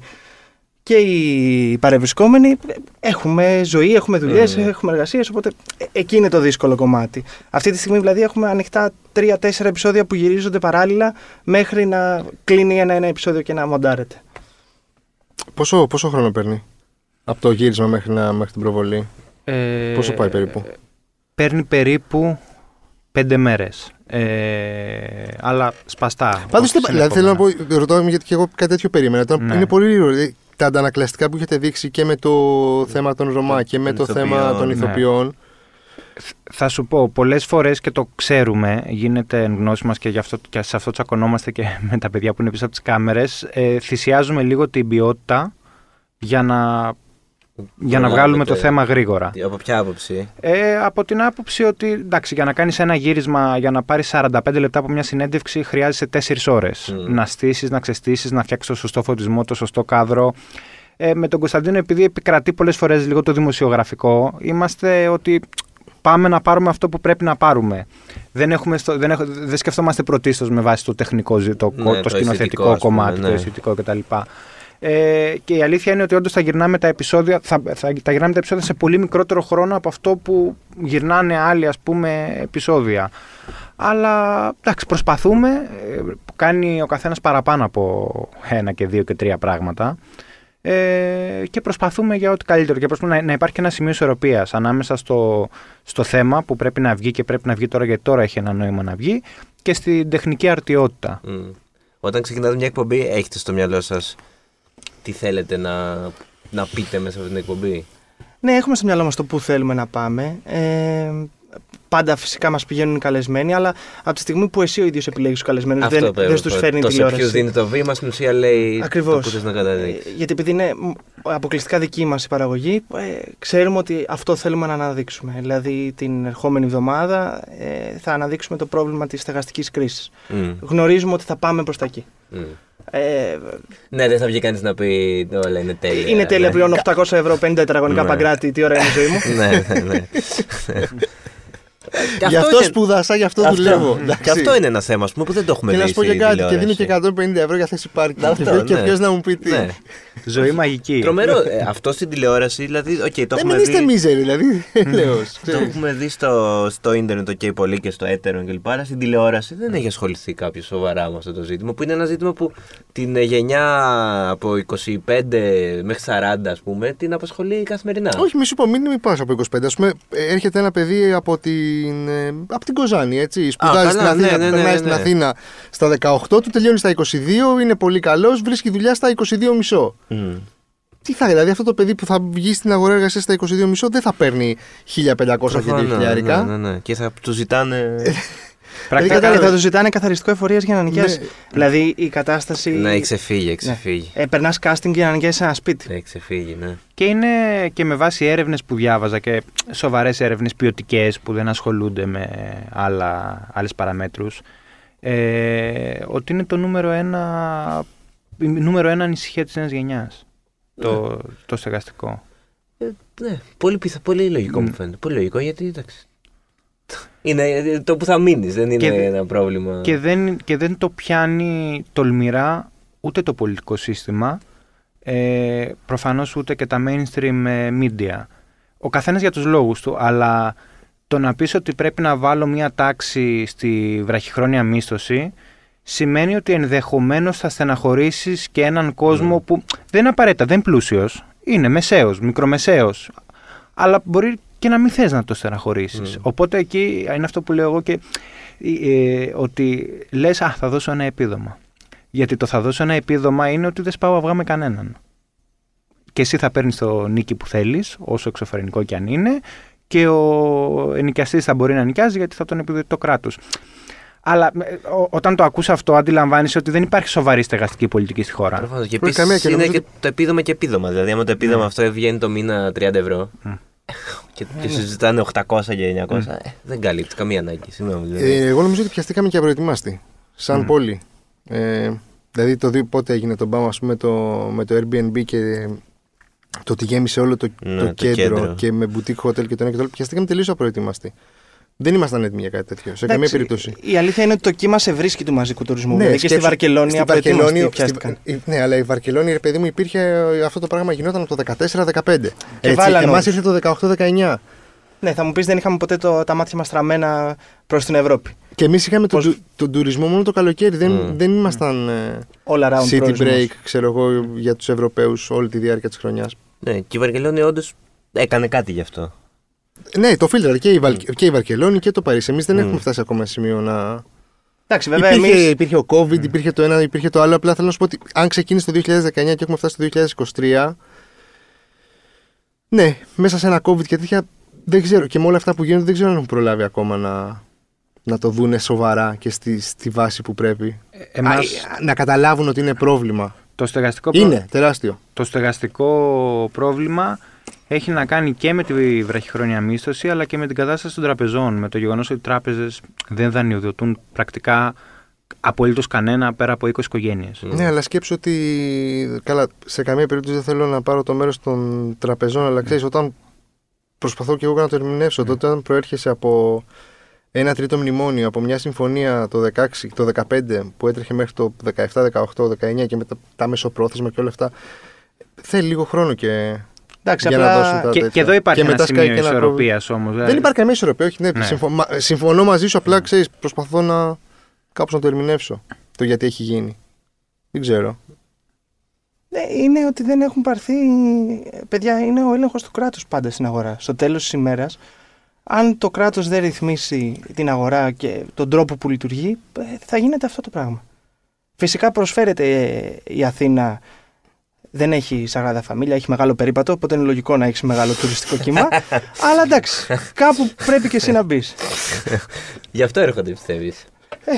και οι παρευρισκόμενοι έχουμε ζωή, έχουμε δουλειές, Mm. έχουμε εργασίες. Οπότε ε, εκεί είναι το δύσκολο κομμάτι. Αυτή τη στιγμή δηλαδή έχουμε ανοιχτά τρία-τέσσερα επεισόδια που γυρίζονται παράλληλα μέχρι να κλείνει ένα-ένα επεισόδιο και να μοντάρεται. Πόσο, πόσο χρόνο παίρνει από το γύρισμα μέχρι, να, μέχρι την προβολή; Ε, Πόσο πάει περίπου; Παίρνει περίπου πέντε μέρες. Ε, αλλά σπαστά. Πάντως, όχι δηλαδή θέλω να πω, συνεχόμενα. ρωτάω γιατί και εγώ κάτι τέτοιο περίμενα. Ήταν- Ναι. Είναι πολύ γρήγορο. Δηλαδή, τα αντανακλαστικά που έχετε δείξει και με το θέμα των Ρωμά και με Των το θέμα ηθοποιών, των ναι. ηθοποιών. Θα σου πω, πολλές φορές και το ξέρουμε, γίνεται εν γνώση μας και, γι αυτό, και σε αυτό τσακωνόμαστε και με τα παιδιά που είναι πίσω από τις κάμερες, ε, θυσιάζουμε λίγο την ποιότητα για να, για να βγάλουμε το θέμα γρήγορα. Από ποια άποψη; Ε, από την άποψη ότι εντάξει, για να κάνεις ένα γύρισμα, για να πάρεις 45 λεπτά από μια συνέντευξη, χρειάζεσαι 4 ώρες. Μμ. Να στήσεις, να ξεστήσεις, να φτιάξεις το σωστό φωτισμό, το σωστό κάδρο. Ε, με τον Κωνσταντίνο, επειδή επικρατεί πολλές φορές λίγο το δημοσιογραφικό, είμαστε ότι πάμε να πάρουμε αυτό που πρέπει να πάρουμε. Δεν, έχουμε στο, δεν, έχω, δεν σκεφτόμαστε πρωτίστως με βάση το τεχνικό, ζη- το, Ναι, το, το σκηνοθετικό αισθητικό, ας πούμε, κομμάτι, ναι. το αισθητικό κτλ. Ε, και η αλήθεια είναι ότι όντως θα γυρνάμε τα επεισόδια, θα, θα, τα γυρνάμε τα επεισόδια σε πολύ μικρότερο χρόνο από αυτό που γυρνάνε άλλοι ας πούμε επεισόδια. Αλλά εντάξει, προσπαθούμε. ε, Κάνει ο καθένας παραπάνω από ένα και δύο και τρία πράγματα. Ε, και προσπαθούμε για ό,τι καλύτερο. Και προσπαθούμε να, να υπάρχει και ένα σημείο ισορροπίας ανάμεσα στο, στο θέμα που πρέπει να βγει και πρέπει να βγει τώρα γιατί τώρα έχει ένα νόημα να βγει και στην τεχνική αρτιότητα. Μμ. Όταν ξεκινάτε μια εκπομπή, έχετε στο μυαλό σας τι θέλετε να, να πείτε μέσα από την εκπομπή; Ναι, έχουμε στο μυαλό μας το πού θέλουμε να πάμε. Ε, πάντα φυσικά μας πηγαίνουν οι καλεσμένοι, αλλά από τη στιγμή που εσύ ο ίδιος επιλέγεις τους καλεσμένους, Αυτό δεν, πρέπει. δεν του φέρνει το σε τηλεόραση. ποιους δίνει το βήμα, στην ουσία λέει Ακριβώς. το που θες να καταδείξεις. Ε, Γιατί επειδή είναι μ, αποκλειστικά δική μας η παραγωγή, ε, ξέρουμε ότι αυτό θέλουμε να αναδείξουμε. Δηλαδή την ερχόμενη εβδομάδα ε, θα αναδείξουμε το πρόβλημα της στεγαστικής κρίσης. Μμ, Γνωρίζουμε ότι θα πάμε προς τα εκεί. μμ. Ε, Ναι, δεν θα βγει κανείς να πει όλα είναι τέλεια. είναι τέλεια ναι. πλέον 800 ευρώ 50 τετραγωνικά Ναι. Παγκράτι, τι ώρα είναι η ζωή μου. ναι, ναι, ναι. Και Γι' αυτό είναι- σπούδασα, γι' αυτό αυτό- δουλεύω. Και εντάξει. αυτό είναι ένα θέμα ας πούμε, που δεν το έχουμε Και δει. να σου πω και στη κάτι, και δίνω τηλεόραση. και 150 ευρώ για θέση πάρκινγκ. Αυτό, Και ναι. ποιος να μου πει τι. Ναι. Ζωή μαγική. Τρομερό. Ε, αυτό στην τηλεόραση, δηλαδή, οκ, το Δεν έχουμε μην είστε δει. μίζεροι, δηλαδή. Λέω. Το έχουμε δει στο, στο ίντερνετ ok πολύ και στο Twitter κλπ. Αλλά στην τηλεόραση δεν έχει ασχοληθεί κάποιος σοβαρά με αυτό το ζήτημα. Που είναι ένα ζήτημα που την ε, γενιά από 25 μέχρι 40, ας πούμε, την απασχολεί καθημερινά. Όχι, μη σου πω, μην μην πας από 25. Α πούμε, ε, έρχεται ένα παιδί από την, ε, από την Κοζάνη, έτσι. Σπουδάζει στην καλά, Αθήνα, ναι, ναι, ναι, περνάει ναι, στην ναι. Αθήνα στα 18 του, τελειώνει στα 22, είναι πολύ καλός, βρίσκει δουλειά στα 22 μισό. Μμ. Τι θα, δηλαδή αυτό το παιδί που θα βγει στην αγορά εργασίας στα 22 μισό δεν θα παίρνει 1500 και Προφανώς, 2000. ναι, ναι, ναι. Και θα του ζητάνε. Πρακτικά, Και θα τους ζητάνε καθαριστικό εφορίας για να νοικιάσει. Ναι. Δηλαδή η κατάσταση. να έχει ξεφύγει, έχει ξεφύγει. Ε, Περνάς casting για να νοικιάσει ένα σπίτι. Έχει ξεφύγει, ναι. Και είναι και με βάση έρευνες που διάβαζα και σοβαρές έρευνες ποιοτικές που δεν ασχολούνται με άλλα, άλλες παραμέτρους ε, ότι είναι το νούμερο ένα, η νούμερο ένα ανησυχία της νέας γενιάς το, το στεγαστικό. Ε, ναι, πολύ, πιθα, πολύ λογικό Μμ. μου φαίνεται. Πολύ λογικό γιατί εντάξει. Είναι ε, το που θα μείνεις, δεν είναι Και δε- ένα πρόβλημα. Και δεν, και δεν το πιάνει τολμηρά ούτε το πολιτικό σύστημα, ε, προφανώς ούτε και τα mainstream ε, media. Ο καθένας για τους λόγους του, αλλά το να πεις ότι πρέπει να βάλω μια τάξη στη βραχυχρόνια μίσθωση σημαίνει ότι ενδεχομένως θα στεναχωρήσεις και έναν κόσμο Mm. που δεν είναι απαραίτητα, δεν είναι πλούσιος, είναι μεσαίος, μικρομεσαίος, αλλά μπορεί και να μην θες να το στεναχωρήσεις. Mm. Οπότε εκεί είναι αυτό που λέω εγώ και ε, ότι λες «Α, θα δώσω ένα επίδομα». Γιατί το θα δώσω ένα επίδομα είναι ότι δεν σπάω αυγά με κανέναν. και εσύ θα παίρνεις το νίκη που θέλεις, όσο εξωφρενικό κι αν είναι, και ο ενοικιαστής θα μπορεί να νοικιάζει γιατί θα τον επιδοτεί το κράτος. Αλλά ε, ο- όταν το ακούς αυτό, αντιλαμβάνεσαι ότι δεν υπάρχει σοβαρή στεγαστική πολιτική στη χώρα. Προφανώς. Και Χωρίς καμία επίση και είναι νομίζω και το επίδομα και επίδομα. Δηλαδή, άμα το επίδομα αυτό βγαίνει το μήνα 30 ευρώ και, και συζητάνε 800 και 900, ε, δεν καλύπτει καμία ανάγκη. Συγγνώμη. δηλαδή. Ε, εγώ νομίζω ότι πιαστήκαμε και απροετοιμάστοι. Σαν πόλη. Ε, δηλαδή το δει πότε έγινε το μπαμ ας πούμε, το, με το Airbnb και το ότι γέμισε όλο το, Ναι, το, το κέντρο, κέντρο. και με boutique hotel και το ένα και το άλλο. Πιαστήκαμε τελείως απροετοιμαστοί. Δεν ήμασταν έτοιμοι για κάτι τέτοιο. Σε καμία Εντάξει, περίπτωση. Η αλήθεια είναι ότι το κύμα σε βρίσκει του μαζικού τουρισμού. Ναι, δηλαδή και στη σκέψου, Βαρκελόνη στη απροετοίμαστοι Βαρκελόνη, πιάστηκαν. στη- ναι, αλλά η Βαρκελόνη, ρε παιδί μου, υπήρχε ε, αυτό το πράγμα γινόταν από το 14-15. Και βάλαν εμάς όλοι. ήρθε το 18-19. Ναι, θα μου πεις δεν είχαμε ποτέ το, τα μάτια μας στραμμένα προς την Ευρώπη. Και εμείς είχαμε τον, Πώς- του- τον τουρισμό μόνο το καλοκαίρι. Δεν, Mm. δεν ήμασταν ε, All around city προορισμός. break, ξέρω εγώ, για τους Ευρωπαίους όλη τη διάρκεια της χρονιάς. Ναι, και η Βαρκελόνη όντως έκανε κάτι γι' αυτό. Ναι, το φίλτρα και η, Βαλ... και η Βαρκελόνη και το Παρίσι. Εμείς δεν Mm. έχουμε φτάσει ακόμα σε σημείο να. Εντάξει, βέβαια υπήρχε, εμεί. υπήρχε ο COVID, υπήρχε το ένα, υπήρχε το άλλο. Απλά θέλω να σου πω ότι αν ξεκίνησε το 2019 και έχουμε φτάσει το 2023. Ναι, μέσα σε ένα COVID και τέτοια. Δεν ξέρω. Και με όλα αυτά που γίνονται, δεν ξέρω αν έχουν προλάβει ακόμα να, να το δούνε σοβαρά και στη, στη βάση που πρέπει. Εμάς, Α, να καταλάβουν ότι είναι πρόβλημα. το, στεγαστικό προ- Είναι τεράστιο. το στεγαστικό πρόβλημα έχει να κάνει και με τη βραχυχρόνια μίσθωση αλλά και με την κατάσταση των τραπεζών. Με το γεγονός ότι οι τράπεζες δεν δανειοδοτούν πρακτικά απολύτως κανένα πέρα από 20 οικογένειες. Ναι, αλλά σκέψω ότι. Καλά, σε καμία περίπτωση δεν θέλω να πάρω το μέρος των τραπεζών, αλλά ξέρεις, όταν προσπαθώ και εγώ να το ερμηνεύσω, τότε όταν προέρχεσαι από ένα τρίτο μνημόνιο, από μια συμφωνία το 16, το 15 που έτρεχε μέχρι το 17, 18, 19 και με τα, τα μεσοπρόθεσμα και όλα αυτά, θέλει λίγο χρόνο και. Εντάξει, για να δώσουν απλά. τα- Και, τέτοια. και εδώ υπάρχει Και ένα μετά σκάει σημείο και ένα ισορροπίας όμως. Δεν υπάρχει καμία ισορροπία, όχι. Ναι, Ναι. συμφω- μα- συμφωνώ μαζί σου, απλά ξέρεις, προσπαθώ να κάπως να το ερμηνεύσω το γιατί έχει γίνει. Δεν ξέρω. Ναι, είναι ότι δεν έχουν πάρθει. Παιδιά, είναι ο έλεγχος του κράτους πάντα στην αγορά. Στο τέλος της ημέρας, αν το κράτος δεν ρυθμίσει την αγορά και τον τρόπο που λειτουργεί, ε, θα γίνεται αυτό το πράγμα. Φυσικά προσφέρεται ε, η Αθήνα. Δεν έχει σαγάδα φαμίλια, έχει μεγάλο περίπατο, οπότε είναι λογικό να έχεις μεγάλο τουριστικό κύμα. αλλά εντάξει, κάπου πρέπει και εσύ να μπεις. Γι' αυτό έρχονται, πιστεύεις. Ε.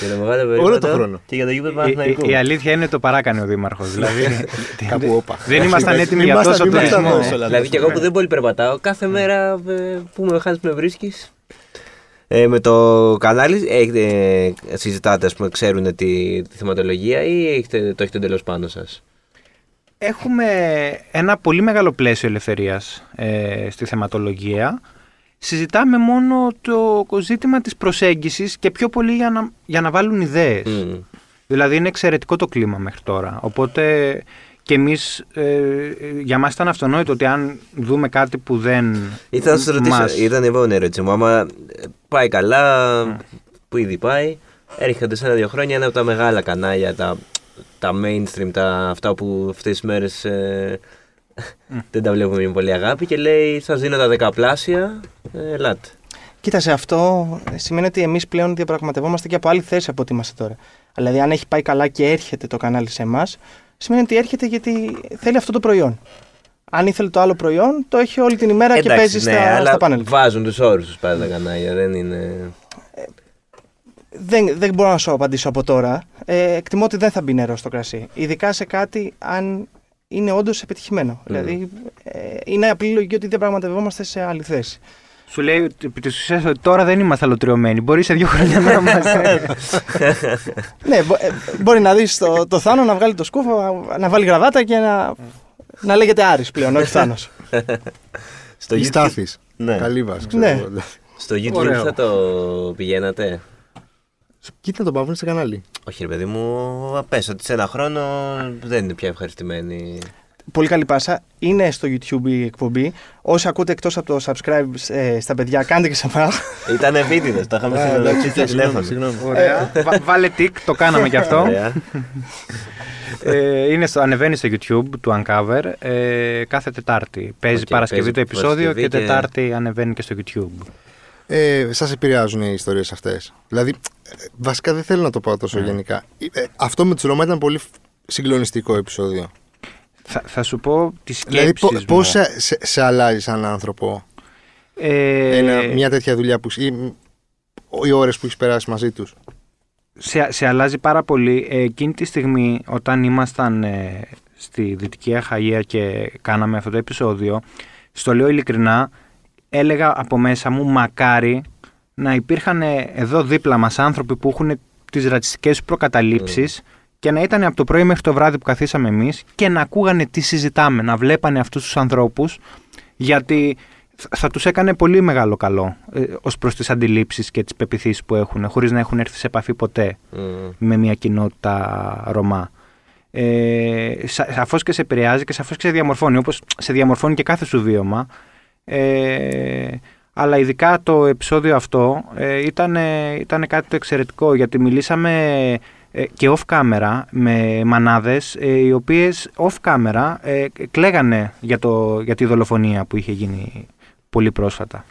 Για το μεγάλο Όλο περίπατο το χρόνο. Και για το γήπεδο Η, Παναθηναϊκού. η, η αλήθεια είναι το παράκανε ο Δήμαρχος. δηλαδή, Κάπου όπα. δεν ήμασταν έτοιμοι Μη για ήμασταν- τόσο μη ήμασταν τουρισμό. τόσο, Δηλαδή και εγώ που δεν πολύ περπατάω, κάθε μέρα ε, που με χάνει με βρίσκει. Ε, με το κανάλι έχετε, ε, συζητάτε, ας πούμε, ξέρουν τη, τη θεματολογία ή έχετε, το έχετε εντελώς πάνω σας; Έχουμε ένα πολύ μεγάλο πλαίσιο ελευθερίας ε, στη θεματολογία. Συζητάμε μόνο το ζήτημα της προσέγγισης και πιο πολύ για να, για να βάλουν ιδέες. Μμ. Δηλαδή είναι εξαιρετικό το κλίμα μέχρι τώρα. Οπότε και εμείς, ε, για μας ήταν αυτονόητο ότι αν δούμε κάτι που δεν Ήθελα να σας ρωτήσω, μας- ήταν η επόμενη ερώτηση μου. Άμα ε, πάει καλά, που ήδη πάει, έρχονται σε ένα-δύο χρόνια ένα από τα μεγάλα κανάλια, τα, τα mainstream, τα, αυτά που αυτές τις μέρες δεν τα βλέπουμε με πολύ αγάπη και λέει: Σα δίνω τα δεκαπλάσια, ε, ελάτε. Κοίτασε, αυτό σημαίνει ότι εμείς πλέον διαπραγματευόμαστε και από άλλη θέση από ό,τι είμαστε τώρα. Δηλαδή, αν έχει πάει καλά και έρχεται το κανάλι σε εμάς, σημαίνει ότι έρχεται γιατί θέλει αυτό το προϊόν. Αν ήθελε το άλλο προϊόν, το έχει όλη την ημέρα και παίζει ναι, στα, αλλά στα πάνελ. βάζουν τους όρους τους πάντα τα κανάλια, δεν είναι. Δεν, δεν μπορώ να σου απαντήσω από τώρα. Ε, εκτιμώ ότι δεν θα μπει νερό στο κρασί. Ειδικά σε κάτι αν είναι όντως επιτυχημένο. Δηλαδή, ε, είναι απλή λογική ότι διαπραγματευόμαστε σε άλλη θέση. Σου λέει ότι επί της ουσίας ότι τώρα δεν είμαστε αλωτριωμένοι. Μπορεί σε δύο χρόνια να είμαστε. ναι, μπο- ε, μπορεί να δεις το, το Θάνο να βγάλει το σκούφο, να βάλει γραβάτα και να, να λέγεται Άρης πλέον, όχι Θάνος. Στο Η YouTube, Στάθης. Ναι. Καλή βάση. ξέρω Ναι. εγώ. στο YouTube Ωραίο. θα το πηγαίνατε; Κοίτα τον Παύλο σε κανάλι. Όχι, ρε παιδί μου, πες ότι σε ένα χρόνο δεν είναι πια ευχαριστημένοι. Πολύ καλή πάσα. Είναι στο YouTube η εκπομπή. Όσοι ακούτε εκτός από το subscribe ε, στα παιδιά, κάντε και σε εμάς. Ήταν επίτηδες, το είχαμε Α, εντάξει, συνεννοηθεί στο συγγνώμη, τηλέφωνο. συγγνώμη. Ωραία. Βα- Βάλε τικ, το κάναμε κι αυτό. Ωραία. ε, είναι στο, ανεβαίνει στο YouTube του Uncover ε, κάθε Τετάρτη. Παίζει Οκ, Παρασκευή παίζει το επεισόδιο Παρασκευή και και- Τετάρτη ανεβαίνει και στο YouTube. Ε, Σας επηρεάζουν οι ιστορίες αυτές. Δηλαδή, ε, βασικά δεν θέλω να το πάω τόσο Ναι. γενικά. Ε, αυτό με του Ρωμά ήταν πολύ συγκλονιστικό επεισόδιο. Θα, θα σου πω τις Δηλαδή, σκέψεις πώ μου. πώς σε, σε, σε αλλάζει σαν άνθρωπο; Ε, ένα, μια τέτοια δουλειά που, ή, οι ώρες που έχεις περάσει μαζί τους; σε, σε αλλάζει πάρα πολύ. Ε, εκείνη τη στιγμή όταν ήμασταν ε, στη Δυτική Αχαΐα και κάναμε αυτό το επεισόδιο, στο λέω ειλικρινά, έλεγα από μέσα μου μακάρι να υπήρχαν ε, εδώ δίπλα μας άνθρωποι που έχουν τις ρατσιστικές προκαταλήψεις και να ήταν από το πρωί μέχρι το βράδυ που καθίσαμε εμείς και να ακούγανε τι συζητάμε, να βλέπανε αυτούς τους ανθρώπους γιατί θα- θα τους έκανε πολύ μεγάλο καλό ε, ως προς τις αντιλήψεις και τις πεπιθήσεις που έχουν χωρίς να έχουν έρθει σε επαφή ποτέ Μμ. με μια κοινότητα Ρωμά. Ε, σα, σαφώς και σε επηρεάζει και σαφώς και σε διαμορφώνει, όπως σε διαμορφώνει και κάθε σου βίωμα. Ε, αλλά ειδικά το επεισόδιο αυτό ε, ήταν, ήταν κάτι το εξαιρετικό γιατί μιλήσαμε ε, και off camera με μανάδες ε, οι οποίες off camera ε, κλαίγανε για, το, για τη δολοφονία που είχε γίνει πολύ πρόσφατα.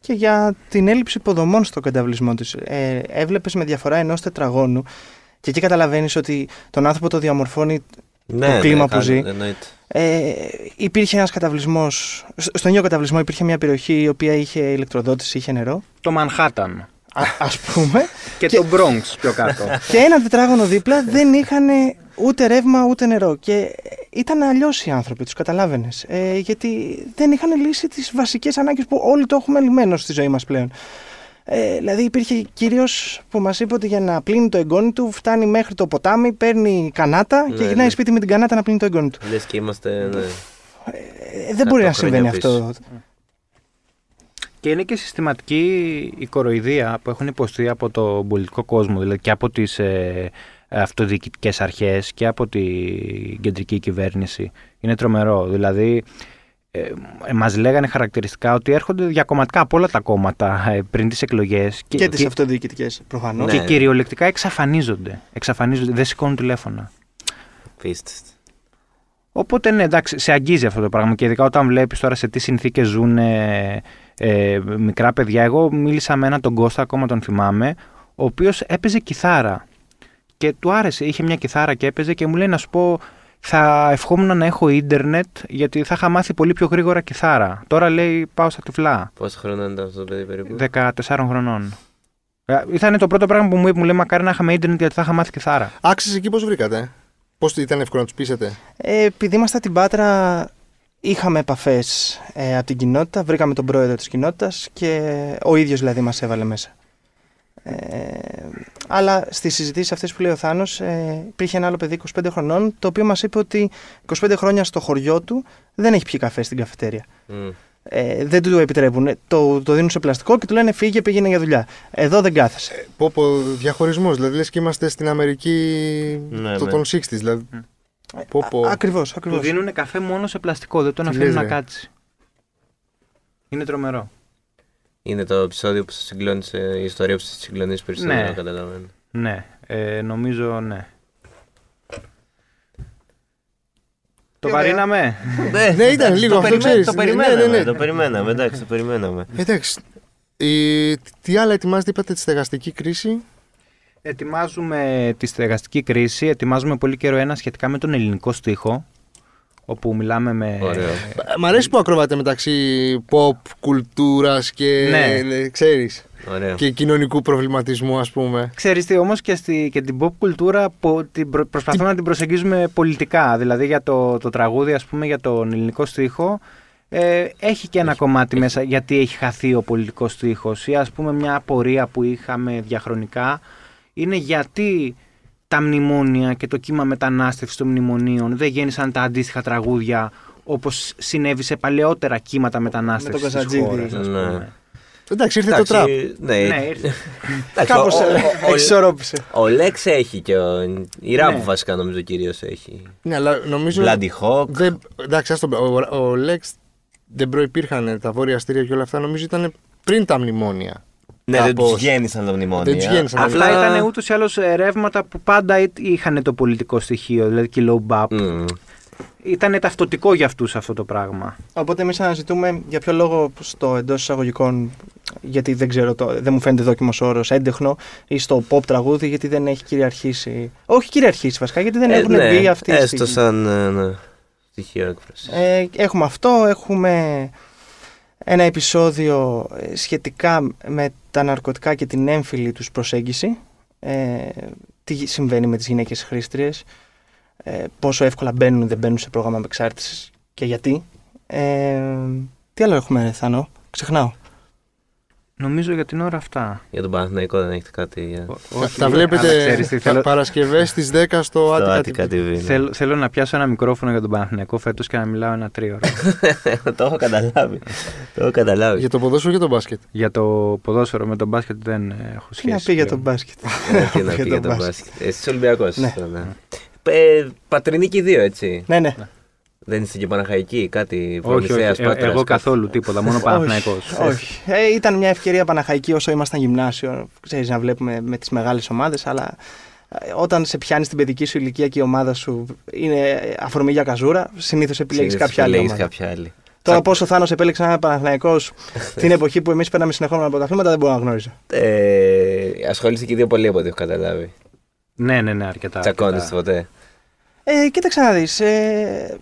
Και για την έλλειψη υποδομών στον καταβλισμό της. Ε, Έβλεπες με διαφορά ενός τετραγώνου και εκεί καταλαβαίνεις ότι τον άνθρωπο το διαμορφώνει. Ναι, κλίμα ναι, που ζει. εννοείται. Ε, υπήρχε ένας καταβλισμός. Στον ίδιο καταβλισμό υπήρχε μια περιοχή η οποία είχε ηλεκτροδότηση, είχε νερό. Το Μανχάταν Α ας πούμε. και, Και- το Bronx πιο κάτω. και ένα τετράγωνο δίπλα δεν είχαν ούτε ρεύμα ούτε νερό. Και ήταν αλλιώς οι άνθρωποι, τους καταλάβαινες. Ε, γιατί δεν είχαν λύσει τις βασικές ανάγκες που όλοι το έχουμε λυμμένο στη ζωή μας πλέον. Ε, δηλαδή υπήρχε κύριο που μας είπε ότι για να πλύνει το εγγόνι του φτάνει μέχρι το ποτάμι, παίρνει κανάτα και Ναι, γυρνάει ναι. σπίτι με την κανάτα να πλύνει το εγγόνι του. Λες και είμαστε. Ναι. Ε, δεν μπορεί να Εκατό συμβαίνει χρόνια πίσω. αυτό. Και είναι και συστηματική η κοροϊδία που έχουν υποστεί από το πολιτικό κόσμο, δηλαδή και από τις ε, αυτοδιοικητικές αρχές και από την κεντρική κυβέρνηση. Είναι τρομερό. Δηλαδή, ε, ε, μας λέγανε χαρακτηριστικά ότι έρχονται διακομματικά από όλα τα κόμματα ε, πριν τις εκλογές Και, τις αυτοδιοικητικές προφανώς. Ναι. και κυριολεκτικά εξαφανίζονται. εξαφανίζονται. Δεν σηκώνουν τηλέφωνα. Πίστευτε. Οπότε ναι, εντάξει, σε αγγίζει αυτό το πράγμα και ειδικά όταν βλέπεις τώρα σε τι συνθήκες ζουν ε, ε, μικρά παιδιά. Εγώ μίλησα με έναν τον Κώστα, ακόμα τον θυμάμαι, ο οποίος έπαιζε κιθάρα και του άρεσε, είχε μια κιθάρα και έπαιζε και μου λέει να σου πω θα ευχόμουν να έχω ίντερνετ γιατί θα είχα μάθει πολύ πιο γρήγορα κιθάρα. Τώρα λέει πάω στα τυφλά, Πόσα χρόνια ήταν αυτό το παιδί περίπου; 14 χρονών. Ε, Ήταν το πρώτο πράγμα που μου είπε, μου λέει μακάρι να είχαμε ίντερνετ γιατί θα είχα μάθει κιθάρα. Άξιζε εκεί πώς βρήκατε; Πώς ήταν εύκολο να τους πείσετε; Ε, επειδή ήμασταν στην Πάτρα, είχαμε επαφές ε, από την κοινότητα, βρήκαμε τον πρόεδρο της κοινότητας και ο ίδιος δηλαδή μας έβαλε μέσα. Ε, αλλά στις συζητήσεις αυτές που λέει ο Θάνος, ε, υπήρχε ένα άλλο παιδί 25 χρονών, το οποίο μας είπε ότι 25 χρόνια στο χωριό του δεν έχει πιει καφέ στην καφετέρια. Μμ. Ε, δεν του επιτρέπουν. Το, το δίνουν σε πλαστικό και του λένε φύγε, πήγαινε για δουλειά. Εδώ δεν κάθεσαι. Πω πω διαχωρισμός. Δηλαδή λες και είμαστε στην Αμερική Ναι, το, ναι. των 60s. Δηλαδή. Πω, πω. Ακριβώς, Του ακριβώ. δίνουν καφέ μόνο σε πλαστικό, δεν τον Τι αφήνουν λες, να ρε. κάτσει. Είναι τρομερό. Είναι το επεισόδιο που σα συγκλώνει, η ιστορία που σα συγκλώνει περισσότερο, Ναι. να καταλαβαίνω. Ναι, ε, νομίζω ναι. Το Τι ωραία. βαρύναμε; Ναι, ήταν λίγο το αυτό, περιμέ- ξέρεις. Το Ναι, ναι, περιμέναμε, ναι, ναι. το περιμέναμε, εντάξει, το περιμέναμε. Εντάξει. Ε, τι άλλα ετοιμάζετε, είπατε, τη στεγαστική κρίση; Ετοιμάζουμε τη στεγαστική κρίση, ετοιμάζουμε πολύ καιρό ένα σχετικά με τον ελληνικό στίχο, όπου μιλάμε με... Ωραίο. Μ' αρέσει που ακροβάτε μεταξύ pop, κουλτούρας και Ναι. ε, ξέρεις, Ωραίο. και κοινωνικού προβληματισμού ας πούμε. Ξέρεις τι, όμως και, στη, και την pop κουλτούρα πο- την προ- προσπαθούμε να την προσεγγίζουμε πολιτικά. Δηλαδή για το, το τραγούδι, ας πούμε, για τον ελληνικό στίχο, ε, έχει και ένα κομμάτι μέσα γιατί έχει χαθεί ο πολιτικός στίχος ή ας πούμε μια απορία που είχαμε διαχρονικά είναι γιατί τα μνημόνια και το κύμα μετανάστευσης των μνημονίων δεν γέννησαν τα αντίστοιχα τραγούδια όπως συνέβη σε παλαιότερα κύματα μετανάστευσης τον της Καζατζίδη. χώρας, ας Ναι. πούμε. Εντάξει, ήρθε το Εντάξει, τραπ. Ναι, Ναι, ήρθε. εντάξει, Κάπως ο- ο- ε, ο- εξισορρόπησε. Ο Λέξ έχει και ο, η Ράμπου Ναι. βασικά νομίζω κυρίως έχει. Ναι, αλλά νομίζω... Bloody Hawk. Δεν, εντάξει, ας το, ο, ο Λέξ δεν προϋπήρχαν τα βόρεια αστήρια και όλα αυτά. Νομίζω ήταν πριν τα μνημόνια. Ναι, δεν Κάπως. τους γέννησαν τα μνημόνια. Δεν τους γέννησαν. Απλά ήταν ούτως ή άλλως ρεύματα που πάντα εί- είχαν το πολιτικό στοιχείο, δηλαδή και η low bap. Μμ. Ήταν ταυτοτικό για αυτούς αυτό το πράγμα. Οπότε εμείς αναζητούμε για ποιο λόγο στο εντός εισαγωγικών, γιατί δεν ξέρω, το, δεν μου φαίνεται δόκιμος όρος, έντεχνο ή στο pop τραγούδι, γιατί δεν έχει κυριαρχήσει. Όχι κυριαρχήσει βασικά, γιατί δεν Ε, έχουν ναι, μπει αυτοί. Έστω στη- σαν. ε, ναι. Στοιχείο έκφρασης. Ε, έχουμε αυτό, έχουμε ένα επεισόδιο ε, σχετικά με τα ναρκωτικά και την έμφυλη τους προσέγγιση. Ε, τι συμβαίνει με τις γυναίκες χρήστριες, ε, πόσο εύκολα μπαίνουν ή δεν μπαίνουν σε πρόγραμμα εξάρτησης και γιατί. Ε, τι άλλο έχουμε, ρε, Θάνο, ξεχνάω. Νομίζω για την ώρα αυτά. Για τον Παναθηναϊκό δεν έχετε κάτι. Για... Όχι, Τα αλλά βλέπετε ξέρεις τι, θέλω, Παρασκευές στις 10 στο Στο Attica Attica TV. TV. ναι. θέλω, θέλω να πιάσω ένα μικρόφωνο για τον Παναθηναϊκό φέτος και να μιλάω ένα τρίωρο. το έχω καταλάβει. το έχω καταλάβει. Για το ποδόσφαιρο και το μπάσκετ; για το ποδόσφαιρο με τον μπάσκετ δεν ε, έχω Τι σχέση. να πει για τον πλέον. μπάσκετ; Ε, Τι να πει για τον μπάσκετ. Εσύ Ολυμπιακός. Ναι. Ε, πατρινή και οι δύο, έτσι. ναι, ναι. Δεν είστε και Παναχαϊκοί, κάτι Όχι, όχι, προμηθέας, ε, Πάτρας, εγώ κάτι. καθόλου τίποτα, μόνο Παναθηναϊκός. Όχι, όχι. Ε, ήταν μια ευκαιρία Παναχαϊκή όσο ήμασταν γυμνάσιο, ξέρεις, να βλέπουμε με τις μεγάλες ομάδες, αλλά ε, όταν σε πιάνεις την παιδική σου ηλικία και η ομάδα σου είναι αφορμή για καζούρα, συνήθως επιλέγεις Συνήθως κάποια άλλη επιλέγεις ομάδα. κάποια άλλη. Τώρα πόσο Θάνος επέλεξε ένα Παναθηναϊκός την εποχή που εμείς παίρναμε συνεχόμενα πρωταθλήματα δεν μπορώ να γνωρίζω. Ε, ασχολείσαι και οι δύο πολύ από ό,τι έχω καταλάβει. Ναι, ναι, ναι, αρκετά. Τσακώνεστε αρκετά. ποτέ. Ε, κοίταξε να δεις. Ε,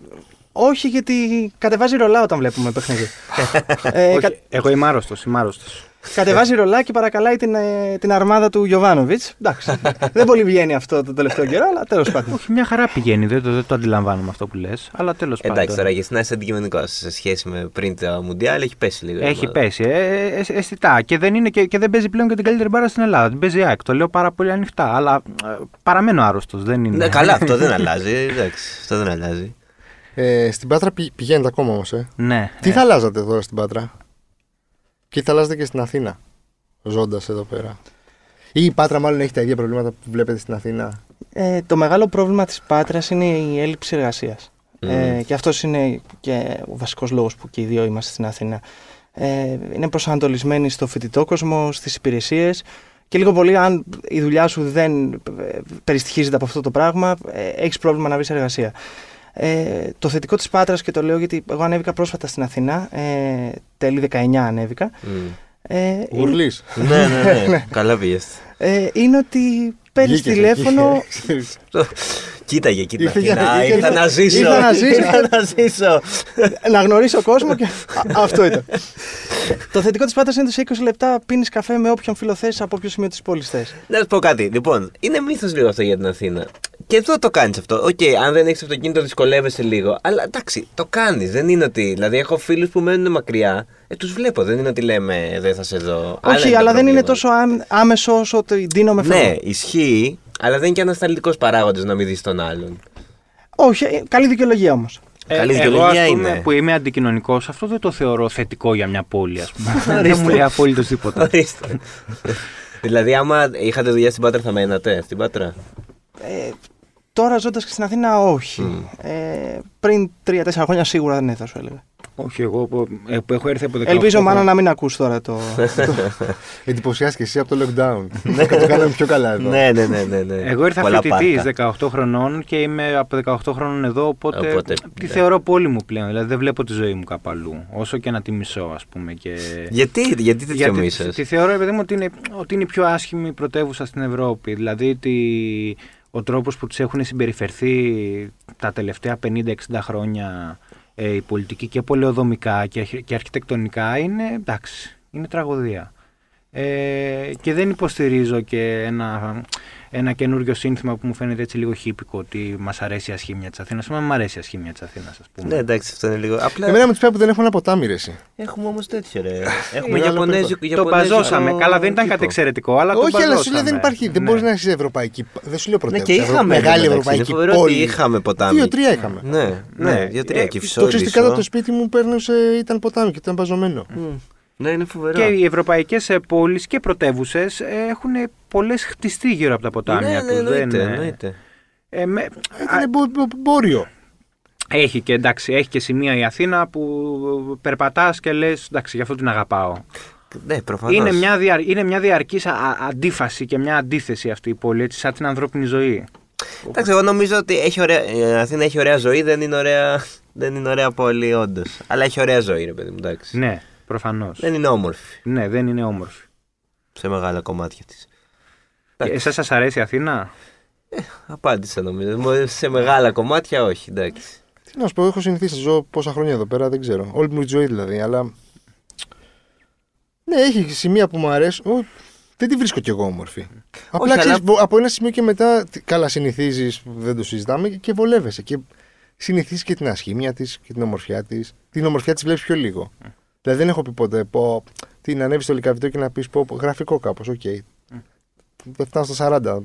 όχι γιατί κατεβάζει ρολά όταν βλέπουμε παιχνίδι. ε, Όχι, κα- Εγώ είμαι άρρωστος, είμαι άρρωστος. Κατεβάζει ρολά και παρακαλάει την, ε, την αρμάδα του Γιωβάνοβιτς. Εντάξει. δεν πολύ βγαίνει αυτό το τελευταίο καιρό, αλλά τέλος πάντων. Όχι, μια χαρά πηγαίνει, δεν το, δεν το αντιλαμβάνομαι αυτό που λες, αλλά τέλος πάντων. Εντάξει, τώρα για να είσαι αντικειμενικός σε σχέση με πριν το Μουντιάλ έχει πέσει λίγο. η Έχει ομάδα. πέσει, ε, ε, ε, αισθητά. Και δεν, είναι και, και δεν παίζει πλέον και την καλύτερη μπάρα στην Ελλάδα. Την παίζει η ΑΕΚ. Το λέω πάρα πολύ ανοιχτά. Αλλά ε, παραμένω άρρωστος. Δεν είναι. Ναι, καλά, αυτό δεν αλλάζει. Εντάξει, αυτό δεν αλλάζει. Ε, στην Πάτρα πη- πηγαίνετε ακόμα όμως. Ε. Ναι. Τι θα αλλάζατε τώρα στην Πάτρα, και τι θα αλλάζατε και στην Αθήνα, ζώντας εδώ πέρα. Ή η Πάτρα μάλλον έχει τα ίδια προβλήματα που βλέπετε στην Αθήνα; Ε, το μεγάλο πρόβλημα της Πάτρας είναι η έλλειψη εργασίας. Μμμ. Ε, και αυτός είναι και ο βασικός λόγος που και οι δύο είμαστε στην Αθήνα. Ε, είναι προσανατολισμένοι στο φοιτητό κόσμο, στις υπηρεσίες. Και λίγο πολύ, αν η δουλειά σου δεν ε, περιστοιχίζεται από αυτό το πράγμα, ε, έχεις πρόβλημα να βρεις εργασία. Ε, το θετικό της Πάτρας και το λέω γιατί εγώ ανέβηκα πρόσφατα στην Αθήνα, ε, τέλη 19 ανέβηκα. Μμ. Ε, είναι, Γουρλή. ναι, ναι, ναι. Καλά πήγες. ε, είναι ότι παίρνεις τηλέφωνο. Κοίταγε, κοίταγε. Ήρθε για- Να, ήρθε- Ήρθα να ζήσω. ήρθα να ζήσω. Ήρθα να ζήσω. να γνωρίσω κόσμο και. Α, αυτό ήταν. το θετικό της Πάτρας είναι ότι σε 20 λεπτά πίνεις καφέ με όποιον φίλο θες από όποιο σημείο της πόλης θες. Να σου πω κάτι. Λοιπόν, είναι μύθος λίγο αυτό για την Αθήνα. Και εδώ το κάνεις αυτό. Οκ, αν δεν έχεις αυτοκίνητο, δυσκολεύεσαι λίγο. Αλλά εντάξει, το κάνεις. Δεν είναι ότι. Δηλαδή, έχω φίλους που μένουν μακριά. Ε, τους βλέπω. Δεν είναι ότι λέμε δεν θα σε δω. Άλλα Όχι, τα αλλά δεν είναι προβλήματα. τόσο άμ- άμεσο όσο το δίνω φεύγω. Ναι, ισχύει, αλλά δεν είναι και ανασταλτικός παράγοντας να μην δεις τον άλλον. Όχι, ε, καλή δικαιολογία όμως. Καλή εγώ, δικαιολογία ας πούμε, είναι. που είμαι αντικοινωνικός, αυτό δεν το θεωρώ θετικό για μια πόλη, ας πούμε. δεν μου λέει απόλυτος τίποτα. Ορίστε. δηλαδή, άμα είχατε δουλειά στην Πάτρα, θα μένατε στην Πάτρα; Ε, τώρα ζώντας και στην Αθήνα, όχι. Ε, πριν 3-4 χρόνια σίγουρα ναι, θα σου έλεγα. Όχι, εγώ που, ε, που έχω έρθει από 18 Ελπίζω μάνα χρόνια. να μην ακούς τώρα το. το- Εντυπωσιάστηκε εσύ από το lockdown. Να το κάναμε πιο καλά εδώ. ναι, ναι, ναι, ναι, ναι. Εγώ ήρθα Πολλά φοιτητής πάρκα. 18 χρονών και είμαι από 18 χρόνων εδώ, οπότε, Οπότε, τη ναι. θεωρώ πόλη μου πλέον. Δηλαδή δεν βλέπω τη ζωή μου κάπου αλλού. Όσο και να τη μισώ, ας πούμε. Και... Γιατί, γιατί τέτοιο Γιατί μίσο. τη θεωρώ, παιδί μου, ότι είναι, ότι είναι η πιο άσχημη πρωτεύουσα στην Ευρώπη. Δηλαδή τη, ο τρόπος που τους έχουν συμπεριφερθεί τα τελευταία 50-60 χρόνια ε, οι πολιτικοί και πολεοδομικά και, αρχι- και αρχιτεκτονικά είναι εντάξει, είναι τραγωδία. Ε, και δεν υποστηρίζω και ένα, ένα καινούριο σύνθημα που μου φαίνεται έτσι λίγο χύπικο ότι μας αρέσει η ασχήμια της Αθήνας. Μα μου αρέσει η ασχήμια της Αθήνας, ας πούμε. Ναι, εντάξει, αυτό είναι λίγο. Απλά Εμένα μου τους πει που δεν έχουν ένα ποτάμι, ρε, εσύ. έχουμε όμως τέτοιο ρε. Έχουμε Μεγάλο Ιαπωνέζικο. το Ιαπωνέζικο μπαζώσαμε. Καλά, δεν ήταν κήπο. κάτι εξαιρετικό, αλλά το Όχι, αλλά σου λέει μπαζώσαμε. δεν υπάρχει. Δεν Ναι. μπορείς να είσαι ευρωπαϊκή. Δεν σου λέω Ναι, πρωτεύουσα. και Ευρω- είχαμε. Μεγάλη εντάξει, ευρωπαϊκή είναι φοβερό ότι πόλη. είχαμε ποτάμι. Δύο-τρία είχαμε. Ναι, ναι, Ναι. δύο-τρία. Ε, Και Το ξέρεις τι φυσόδησο. κάτω από το σπίτι μου παίρνουσε, ήταν ποτάμι και ήταν παζωμένο. Ναι, είναι φοβερό. Και οι ευρωπαϊκές πόλεις και πρωτεύουσες έχουν πολλές χτιστεί γύρω από τα ποτάμια Ναι, ναι, τους. εννοείται, Δεν, εννοείται. ε, με- Ήταν εμπο- εμπόριο. έχει, και, εντάξει, έχει και σημεία η Αθήνα που περπατάς και λες: Εντάξει, γι' αυτό την αγαπάω. Ναι, προφανώς. Είναι μια, δια, είναι μια διαρκής α- α- αντίφαση και μια αντίθεση αυτή η πόλη, έτσι, σαν την ανθρώπινη ζωή. Εντάξει, εγώ νομίζω ότι έχει ωραία, η Αθήνα έχει ωραία ζωή, δεν είναι ωραία, δεν είναι ωραία πόλη, όντως. Αλλά έχει ωραία ζωή, ρε παιδί μου, εντάξει. Ναι, προφανώς. Δεν είναι όμορφη Ναι, δεν είναι όμορφη. σε μεγάλα κομμάτια της. Εσάς σας αρέσει η Αθήνα; Απάντησα νομίζω. Μου- Σε μεγάλα κομμάτια όχι, εντάξει. Τι να σου πω, έχω συνηθίσει να ζω πόσα χρόνια εδώ πέρα, δεν ξέρω. Όλη μου τη ζωή δηλαδή, αλλά. Ναι, έχει σημεία που μου αρέσουν. Ω, Δεν τη βρίσκω κι εγώ όμορφη. Απλά αλλά- ξέρεις, μπο- από ένα σημείο και μετά, τι- καλά συνηθίζεις, δεν το συζητάμε και, και βολεύεσαι. Και συνηθίζεις και την ασχήμια της και την ομορφιά της. Την ομορφιά της βλέπεις πιο λίγο. Δηλαδή δεν έχω πει ποτέ πω, τι να ανέβεις στο Λυκαβηττό και να πεις πω, πω, γραφικό κάπως, οκ. Δεν φτάνω στα 40.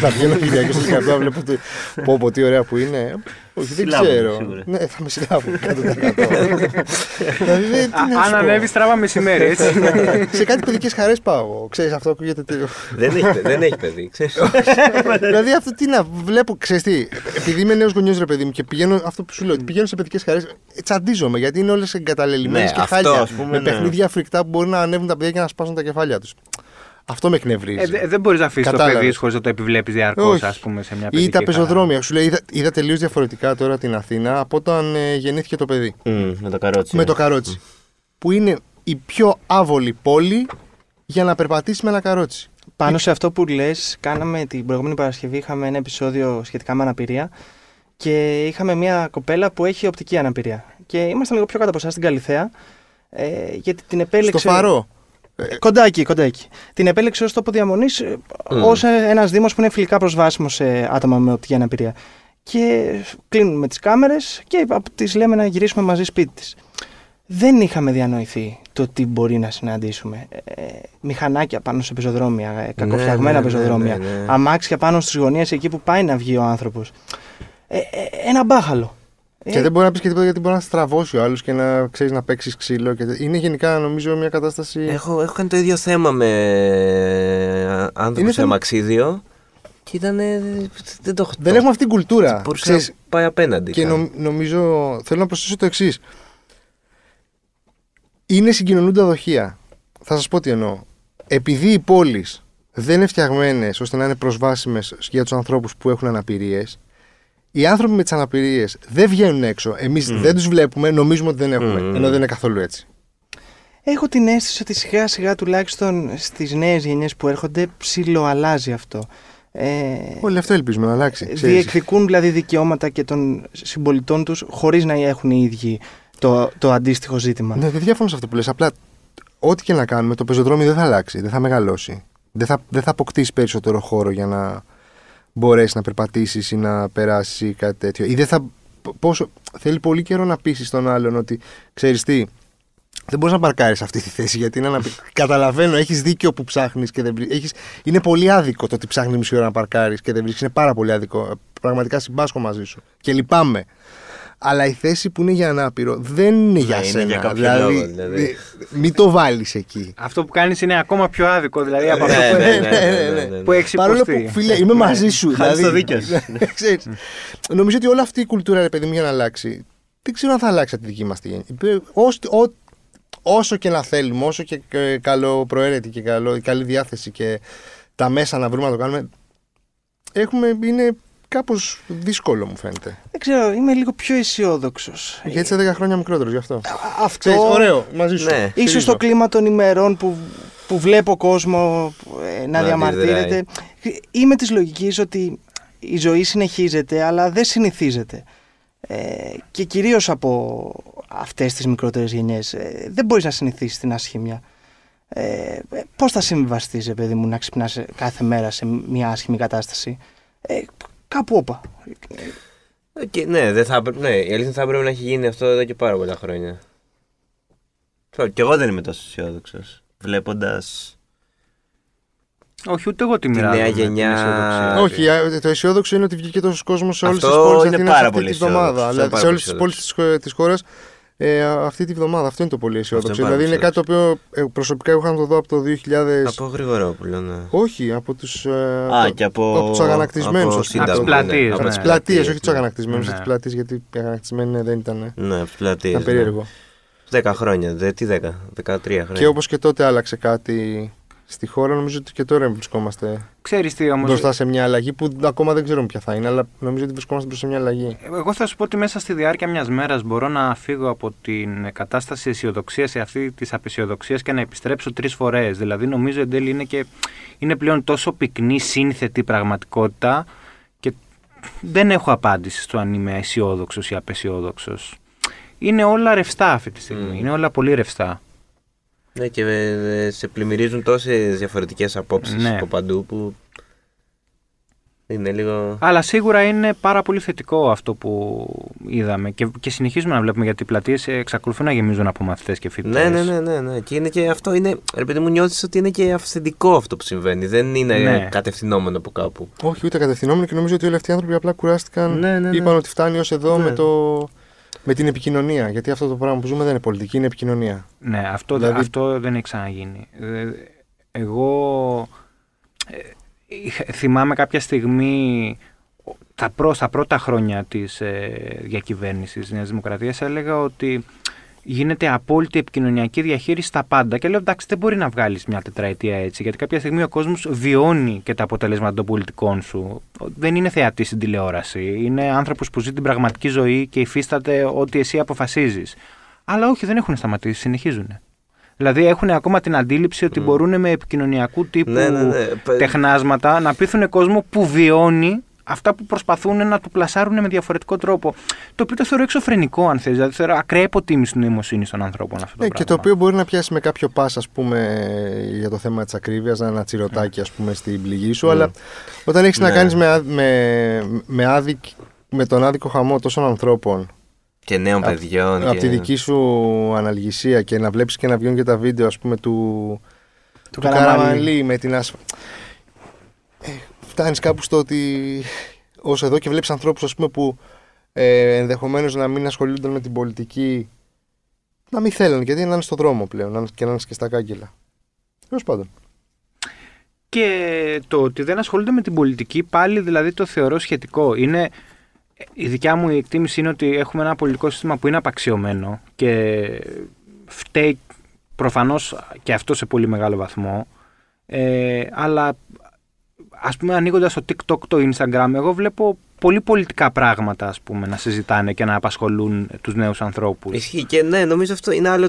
θα βγαίνω Κυριακή στο Λυκαβηττό να βλέπω τι, πω, πω, τι ωραία που είναι. Όχι, δεν Συλλάβω, ξέρω. σίγουρα. Ναι, θα με συλλάβω 100%. δηλαδή, δεν- τι να Αν σου πω. ανέβεις ντάλα μεσημέρι, έτσι. Σε κάτι παιδικές χαρές πάω. εγώ. Ξέρεις, αυτό ακούγεται. τι- δεν, έχει, δεν έχει παιδί, ξέρεις. δηλαδή αυτό τι να βλέπω, ξέρεις τι. Επειδή είμαι νέος γονιός ρε παιδί μου και πηγαίνω, αυτό που σου λέω, πηγαίνω σε παιδικές χαρές, τσαντίζομαι γιατί είναι όλες εγκαταλελειμμένες Ναι, και αυτό, χάλια. ας πούμε, με ναι. παιχνίδια φρικτά που μπορεί να ανέβουν τα παιδιά και να σπάσουν τα κεφάλια τους. Αυτό με εκνευρίζει. Ε, δε- δεν μπορείς να αφήσεις το Κατάλαβες. παιδί χωρίς να το επιβλέπεις διαρκώς, Όχι. ας πούμε, σε μια Ή παιδική τα χαρά. πεζοδρόμια. Σου λέει, είδα, είδα τελείως διαφορετικά τώρα την Αθήνα από όταν ε, γεννήθηκε το παιδί. Μμ, με το καρότσι. Με ναι. το καρότσι. Που είναι η πιο άβολη πόλη για να περπατήσεις με ένα καρότσι. Πάνω σε αυτό που λες, κάναμε την προηγούμενη Παρασκευή, είχαμε ένα επεισόδιο σχετικά με αναπηρία και είχαμε μια κοπέλα που έχει οπτική αναπηρία. Και ήμασταν λίγο πιο κάτω από εσάς στην Καλιθέα, ε, γιατί την επέλεξε... Στο φαρό. Ε, Κοντά εκεί, κοντά εκεί. Την επέλεξε ως τόπο διαμονής ε, Μμ. ως ε, ένας δήμος που είναι φιλικά προσβάσιμος σε άτομα με οπτική αναπηρία. Και κλείνουμε τις κάμερες και τις λέμε να γυρίσουμε μαζί σπίτι της. Δεν είχαμε διανοηθεί το τι μπορεί να συναντήσουμε. Ε, μηχανάκια πάνω σε πεζοδρόμια, ε, κακοφτιαγμένα ναι, ναι, πεζοδρόμια, ναι, ναι. αμάξια πάνω στις γωνίες εκεί που πάει να βγει ο άνθρωπος. Ε, ε, ένα μπάχαλο. Ε, Και δεν μπορεί να πεις και τίποτα γιατί μπορεί να στραβώσει ο άλλος και να ξέρεις να παίξεις ξύλο. Και... τε- Είναι γενικά νομίζω μια κατάσταση. Έχω, έχω κάνει το ίδιο θέμα με Είναι άνθρωπος σε θέμα- αμαξίδιο και ήταν. Δεν το έχω. Δεν έχουμε αυτή την κουλτούρα. Μπορούσε Ξέρεις, να πάει απέναντι. και καν. νομ- νομίζω. Θέλω να προσθέσω το εξής. Είναι συγκοινωνούντα δοχεία. Θα σας πω τι εννοώ. Επειδή οι πόλεις δεν είναι φτιαγμένες ώστε να είναι προσβάσιμες για τους ανθρώπους που έχουν αναπηρίες, οι άνθρωποι με τις αναπηρίες δεν βγαίνουν έξω. Εμείς δεν τους βλέπουμε, νομίζουμε ότι δεν έχουμε. Μμμ. Ενώ δεν είναι καθόλου έτσι. Έχω την αίσθηση ότι σιγά σιγά τουλάχιστον στις νέες γενιές που έρχονται ψιλοαλλάζει αυτό. Ε, Όλοι αυτό ελπίζουμε να αλλάξει. ξέρεις. διεκδικούν δηλαδή δικαιώματα και των συμπολιτών τους χωρίς να έχουν οι ίδιοι το, το αντίστοιχο ζήτημα. Ναι, δεν διαφωνώ σε αυτό που λες. Απλά ό,τι και να κάνουμε, το πεζοδρόμιο δεν θα αλλάξει, δεν θα μεγαλώσει. Δεν θα, δεν θα αποκτήσει περισσότερο χώρο για να μπορέσεις να περπατήσεις ή να περάσει ή κάτι τέτοιο. Ή δεν θα. Πόσο, θέλει πολύ καιρό να πείσει τον άλλον ότι ξέρεις τι, δεν μπορείς να παρκάρεις αυτή τη θέση γιατί είναι αναπη... Καταλαβαίνω, έχεις δίκιο που ψάχνεις και δεν βρίσκει. Είναι πολύ άδικο το ότι ψάχνει μισή ώρα να παρκάρεις και δεν βρίσκεις. Είναι πάρα πολύ άδικο. Πραγματικά συμπάσχω μαζί σου. Και λυπάμαι. Αλλά η θέση που είναι για ανάπηρο δεν είναι για είναι σένα. για κάποιο δηλαδή, λόγο, δηλαδή. μη- μην το βάλεις εκεί. Αυτό που κάνεις είναι ακόμα πιο άδικο, δηλαδή από Ναι, αυτό που, ναι, ναι, ναι, ναι, ναι, ναι. ναι. που έχεις Παρόλο υποστεί. που, φίλε, είμαι μαζί σου. Χάνεις δηλαδή, το δίκιο σου. ξέρεις, νομίζω ότι όλη αυτή η κουλτούρα, ρε παιδί μου, για να αλλάξει, δεν ξέρω αν θα αλλάξει από τη δική μας τη γενιά. Ε, ως- ο- Όσο και να θέλουμε, όσο και ε, καλοπροαίρετη και καλό, καλή διάθεση και τα μέσα να βρούμε να το κάνουμε, έχουμε, είναι κάπως δύσκολο μου φαίνεται. Δεν ξέρω, είμαι λίγο πιο αισιόδοξος. Γιατί είσαι 10 χρόνια μικρότερος γι' αυτό. Αυτό Ξέρεις, ωραίο, μαζί σου. Ναι. ίσως Στηρίζω. το κλίμα των ημερών που, που βλέπω κόσμο ε, να Να διαμαρτύρεται. αντιδράει. Είμαι της λογικής ότι η ζωή συνεχίζεται αλλά δεν συνηθίζεται. Ε, και κυρίως από αυτές τις μικρότερες γενιές ε, δεν μπορείς να συνηθίσεις την ασχήμια. Ε, ε, πώς θα συμβιβαστείς, ρε παιδί μου, να ξυπνάς κάθε μέρα σε μια άσχημη κατάσταση; Ε, κάπου όπα. Ε, και ναι, δεν θα, έπρε- ναι, η αλήθεια θα πρέπει να έχει γίνει αυτό εδώ και πάρα πολλά χρόνια. Ξέρω, Κι εγώ δεν είμαι τόσο αισιόδοξος. Βλέποντας. Όχι, ούτε εγώ τη Τη μοιράζομαι. νέα την γενιά. αισιοδοξία. Όχι, α, το αισιόδοξο είναι ότι βγήκε τόσο κόσμος σε όλες τις Αυτό πόλεις τη είναι Αθήνας πάρα αυτή πολύ τη βδομάδα. αισιόδοξο. Δηλαδή Αυτό σε είναι όλες πάρα τις πολύ πόλει της χώρας ε, αυτή τη βδομάδα. Αυτό είναι το πολύ αισιόδοξο. Αυτό είναι πάρα Δηλαδή είναι πολύ κάτι το οποίο ε, προσωπικά είχα να το δω από το 2000. Από Γρηγορόπουλο, ναι. Όχι, από τους. Ε, Α, και από. από τους αγανακτισμένους, από ας πούμε. Σύνταγμα, Από τις πλατείες, ναι. από ναι. τις πλατείες, όχι τους ναι. αγανακτισμένους, Ναι. από τις πλατείες γιατί οι αγανακτισμένοι ναι, δεν ήταν. Ναι, από τις πλατείες. Ήταν περίεργο. 10 χρόνια. Δε, τι 10, 13 χρόνια. Και όπως και τότε άλλαξε κάτι στη χώρα, νομίζω ότι και τώρα βρισκόμαστε Ξέρεις τι όμως, μπροστά σε μια αλλαγή που ακόμα δεν ξέρουμε ποια θα είναι, αλλά νομίζω ότι βρισκόμαστε μπροστά σε μια αλλαγή. Εγώ θα σου πω ότι μέσα στη διάρκεια μιας μέρας μπορώ να φύγω από την κατάσταση αισιοδοξίας σε αυτή της απεσιοδοξίας και να επιστρέψω τρεις φορές. Δηλαδή νομίζω εν τέλει είναι, και, είναι πλέον τόσο πυκνή σύνθετη πραγματικότητα και δεν έχω απάντηση στο αν είμαι αισιόδοξος ή απεσιόδοξος. Είναι όλα ρευστά αυτή τη στιγμή. Μμ. Είναι όλα πολύ ρευστά. Ναι, και ε, σε πλημμυρίζουν τόσες διαφορετικές απόψεις Ναι. από παντού που. Είναι λίγο. Αλλά σίγουρα είναι πάρα πολύ θετικό αυτό που είδαμε και, και συνεχίζουμε να βλέπουμε γιατί οι πλατείες εξακολουθούν να γεμίζουν από μαθητές και φοιτητές. Ναι, ναι, ναι, ναι, ναι. Και είναι και αυτό είναι. Ρε παιδί μου, νιώθεις ότι είναι και αυθεντικό αυτό που συμβαίνει. Δεν είναι Ναι. κατευθυνόμενο από κάπου. Όχι, ούτε κατευθυνόμενο και νομίζω ότι όλοι αυτοί οι άνθρωποι απλά κουράστηκαν. Ναι, ναι, ναι. Είπαν ότι φτάνει ως εδώ Ναι. με, το... με την επικοινωνία. Γιατί αυτό το πράγμα που ζούμε δεν είναι πολιτική, είναι επικοινωνία. Ναι, αυτό, Δηλαδή- αυτό δεν έχει ξαναγίνει. Ε, Εγώ ε, είχα- θυμάμαι κάποια στιγμή τα, πρω, στα πρώτα χρόνια της ε, διακυβέρνησης της Νέας Δημοκρατίας έλεγα ότι γίνεται απόλυτη επικοινωνιακή διαχείριση στα πάντα. Και λέω εντάξει δεν μπορεί να βγάλεις μια τετραετία έτσι γιατί κάποια στιγμή ο κόσμος βιώνει και τα αποτελέσματα των πολιτικών σου. Δεν είναι θεατή στην τηλεόραση. Είναι άνθρωπος που ζει την πραγματική ζωή και υφίσταται ό,τι εσύ αποφασίζεις. Αλλά όχι δεν έχουν σταματήσει συνεχίζουν Δηλαδή έχουν ακόμα την αντίληψη ότι μπορούν με επικοινωνιακού τύπου Ναι, ναι, ναι. Πε- τεχνάσματα να πείθουν κόσμο που βιώνει αυτά που προσπαθούν να του πλασάρουν με διαφορετικό τρόπο. Το οποίο το θεωρώ εξωφρενικό, αν θες. Δηλαδή θεωρώ ακραία υποτίμηση την νοημοσύνη των ανθρώπων αυτό το Ναι, πράγμα. και το οποίο μπορεί να πιάσει με κάποιο πα, ας πούμε, για το θέμα της ακρίβειας, ένα τσιρωτάκι, ας πούμε, στην πληγή σου. Ναι. Αλλά όταν έχεις να Ναι. κάνεις με, ά- με, με, άδικ, με τον άδικο χαμό τόσων ανθρώπων Και νέων παιδιών. από και... τη δική σου αναλγησία και να βλέπεις και να βγαίνουν και τα βίντεο ας πούμε του, του, Καραμανλή. Καραμανλή με την ασφα... Ε, φτάνεις κάπου στο ότι ως εδώ και βλέπεις ανθρώπους ας πούμε που ε, ενδεχομένως να μην ασχολούνται με την πολιτική να μην θέλουν γιατί να είναι στο δρόμο πλέον να είναι- και να είναι και στα κάγκελα. Τέλος πάντων. Και το ότι δεν ασχολούνται με την πολιτική πάλι δηλαδή το θεωρώ σχετικό. Είναι, η δικιά μου εκτίμηση είναι ότι έχουμε ένα πολιτικό σύστημα που είναι απαξιωμένο και φταίει προφανώς και αυτό σε πολύ μεγάλο βαθμό. Ε, αλλά ας πούμε ανοίγοντας το TikTok, το Instagram, εγώ βλέπω πολύ πολιτικά πράγματα ας πούμε να συζητάνε και να απασχολούν τους νέους ανθρώπους. Ισχύει και ναι, νομίζω αυτό είναι άλλο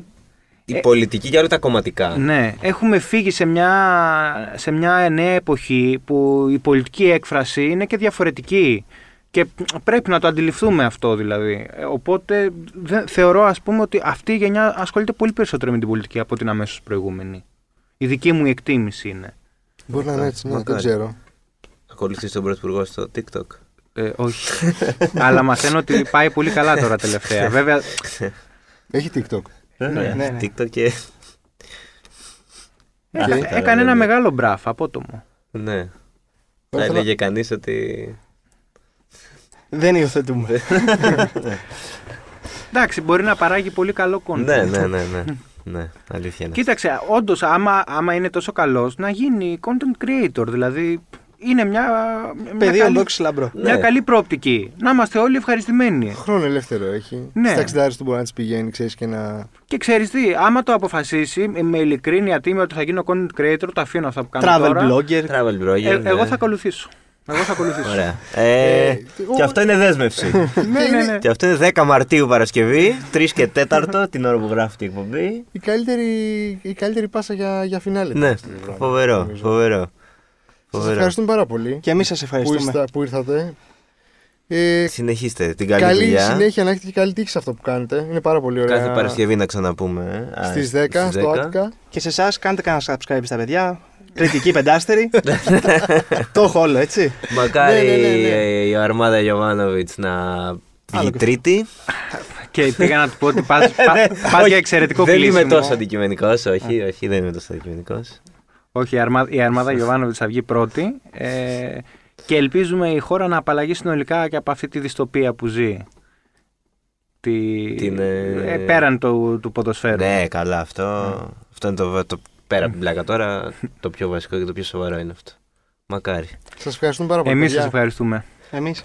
η Ε, πολιτική και άλλο τα κομματικά. Ναι, έχουμε φύγει σε μια, σε μια νέα εποχή που η πολιτική έκφραση είναι και διαφορετική. Και πρέπει να το αντιληφθούμε αυτό δηλαδή. Ε, Οπότε δεν, θεωρώ ας πούμε ότι αυτή η γενιά ασχολείται πολύ περισσότερο με την πολιτική από την αμέσως προηγούμενη. Η δική μου εκτίμηση είναι. Μπορεί να είναι έτσι, ναι, δεν Μακάρι. ξέρω. Ακολουθεί τον Πρωθυπουργό στο TikTok. Ε, όχι. Αλλά μαθαίνω ότι πάει πολύ καλά τώρα τελευταία. Βέβαια, Έχει TikTok. Ναι, ναι, ναι. TikTok και. έκα- Αυτά, έκανε ένα βέβαια. μεγάλο μπραφ απότομο. Ναι. Θα Τώρα θέλω- έλεγε κανείς ότι. Δεν υιοθετούμε. Εντάξει, μπορεί να παράγει πολύ καλό content. ναι, ναι, ναι, ναι. Ναι, αλήθεια είναι. Κοίταξε, όντως, άμα, άμα είναι τόσο καλός, να γίνει content creator. Δηλαδή, είναι μια, μια, Πεδίο καλή, δόξη λαμπρό. μια Ναι. καλή προοπτική. Να είμαστε όλοι ευχαριστημένοι. Χρόνο ελεύθερο έχει. Ναι. Στα 60 του μπορεί να της πηγαίνει, ξέρεις και να. Και ξέρεις τι, άμα το αποφασίσει με ειλικρίνεια τίμια ότι θα γίνω content creator, το αφήνω αυτά που κάνω Travel τώρα. blogger. Travel blogger. Ε, ναι. εγώ θα ακολουθήσω. Εγώ θα ακολουθήσω. Ωραία. Ε, Ε, και αυτό είναι δέσμευση. ναι, ναι, ναι. και αυτό είναι 10 Μαρτίου Παρασκευή, 3 και 4 την ώρα που γράφει η εκπομπή. Η καλύτερη, η καλύτερη πάσα για, για φινάλε. Ναι, Αυτό το πράγμα, φοβερό, νομίζω. φοβερό. Σας φοβερό. ευχαριστούμε πάρα πολύ Και εμείς σας που, ευχαριστούμε. ήρθα- που ήρθατε. Ε, Συνεχίστε την καλή, καλή δουλειά. συνέχεια να έχετε και καλή τύχη σε αυτό που κάνετε. Είναι πάρα πολύ ωραία. Κάθε Παρασκευή να ξαναπούμε. ε. Α, Στις 10 στο 10. Άτικα. Και σε εσάς, κάντε κανένα subscribe στα παιδιά. Κριτική πεντάστερη. το έχω όλο, έτσι. Μακάρι Ναι, ναι, ναι, ναι. ε, η Αρμάδα Γιωβάνοβιτς να βγει και- τρίτη. Και πήγα να του πω ότι πας, πα- πας για εξαιρετικό Δεν κλείσιμο. είμαι τόσο αντικειμενικός, όχι, όχι, δεν είμαι τόσο αντικειμενικός. Όχι, η αρμάδα, η αρμάδα Γιωβάνοβιτς θα βγει πρώτη. Ε, και ελπίζουμε η χώρα να απαλλαγεί συνολικά και από αυτή τη δυστοπία που ζει. Τη, Την, ε, ε, πέραν του, του ποδοσφαίρου. Ναι, καλά, αυτό, αυτό είναι το, το πέρα από την πλάκα τώρα. το πιο βασικό και το πιο σοβαρό είναι αυτό. Μακάρι. Σας ευχαριστούμε πάρα πολύ. Εμείς παιδιά. σας ευχαριστούμε. Εμείς.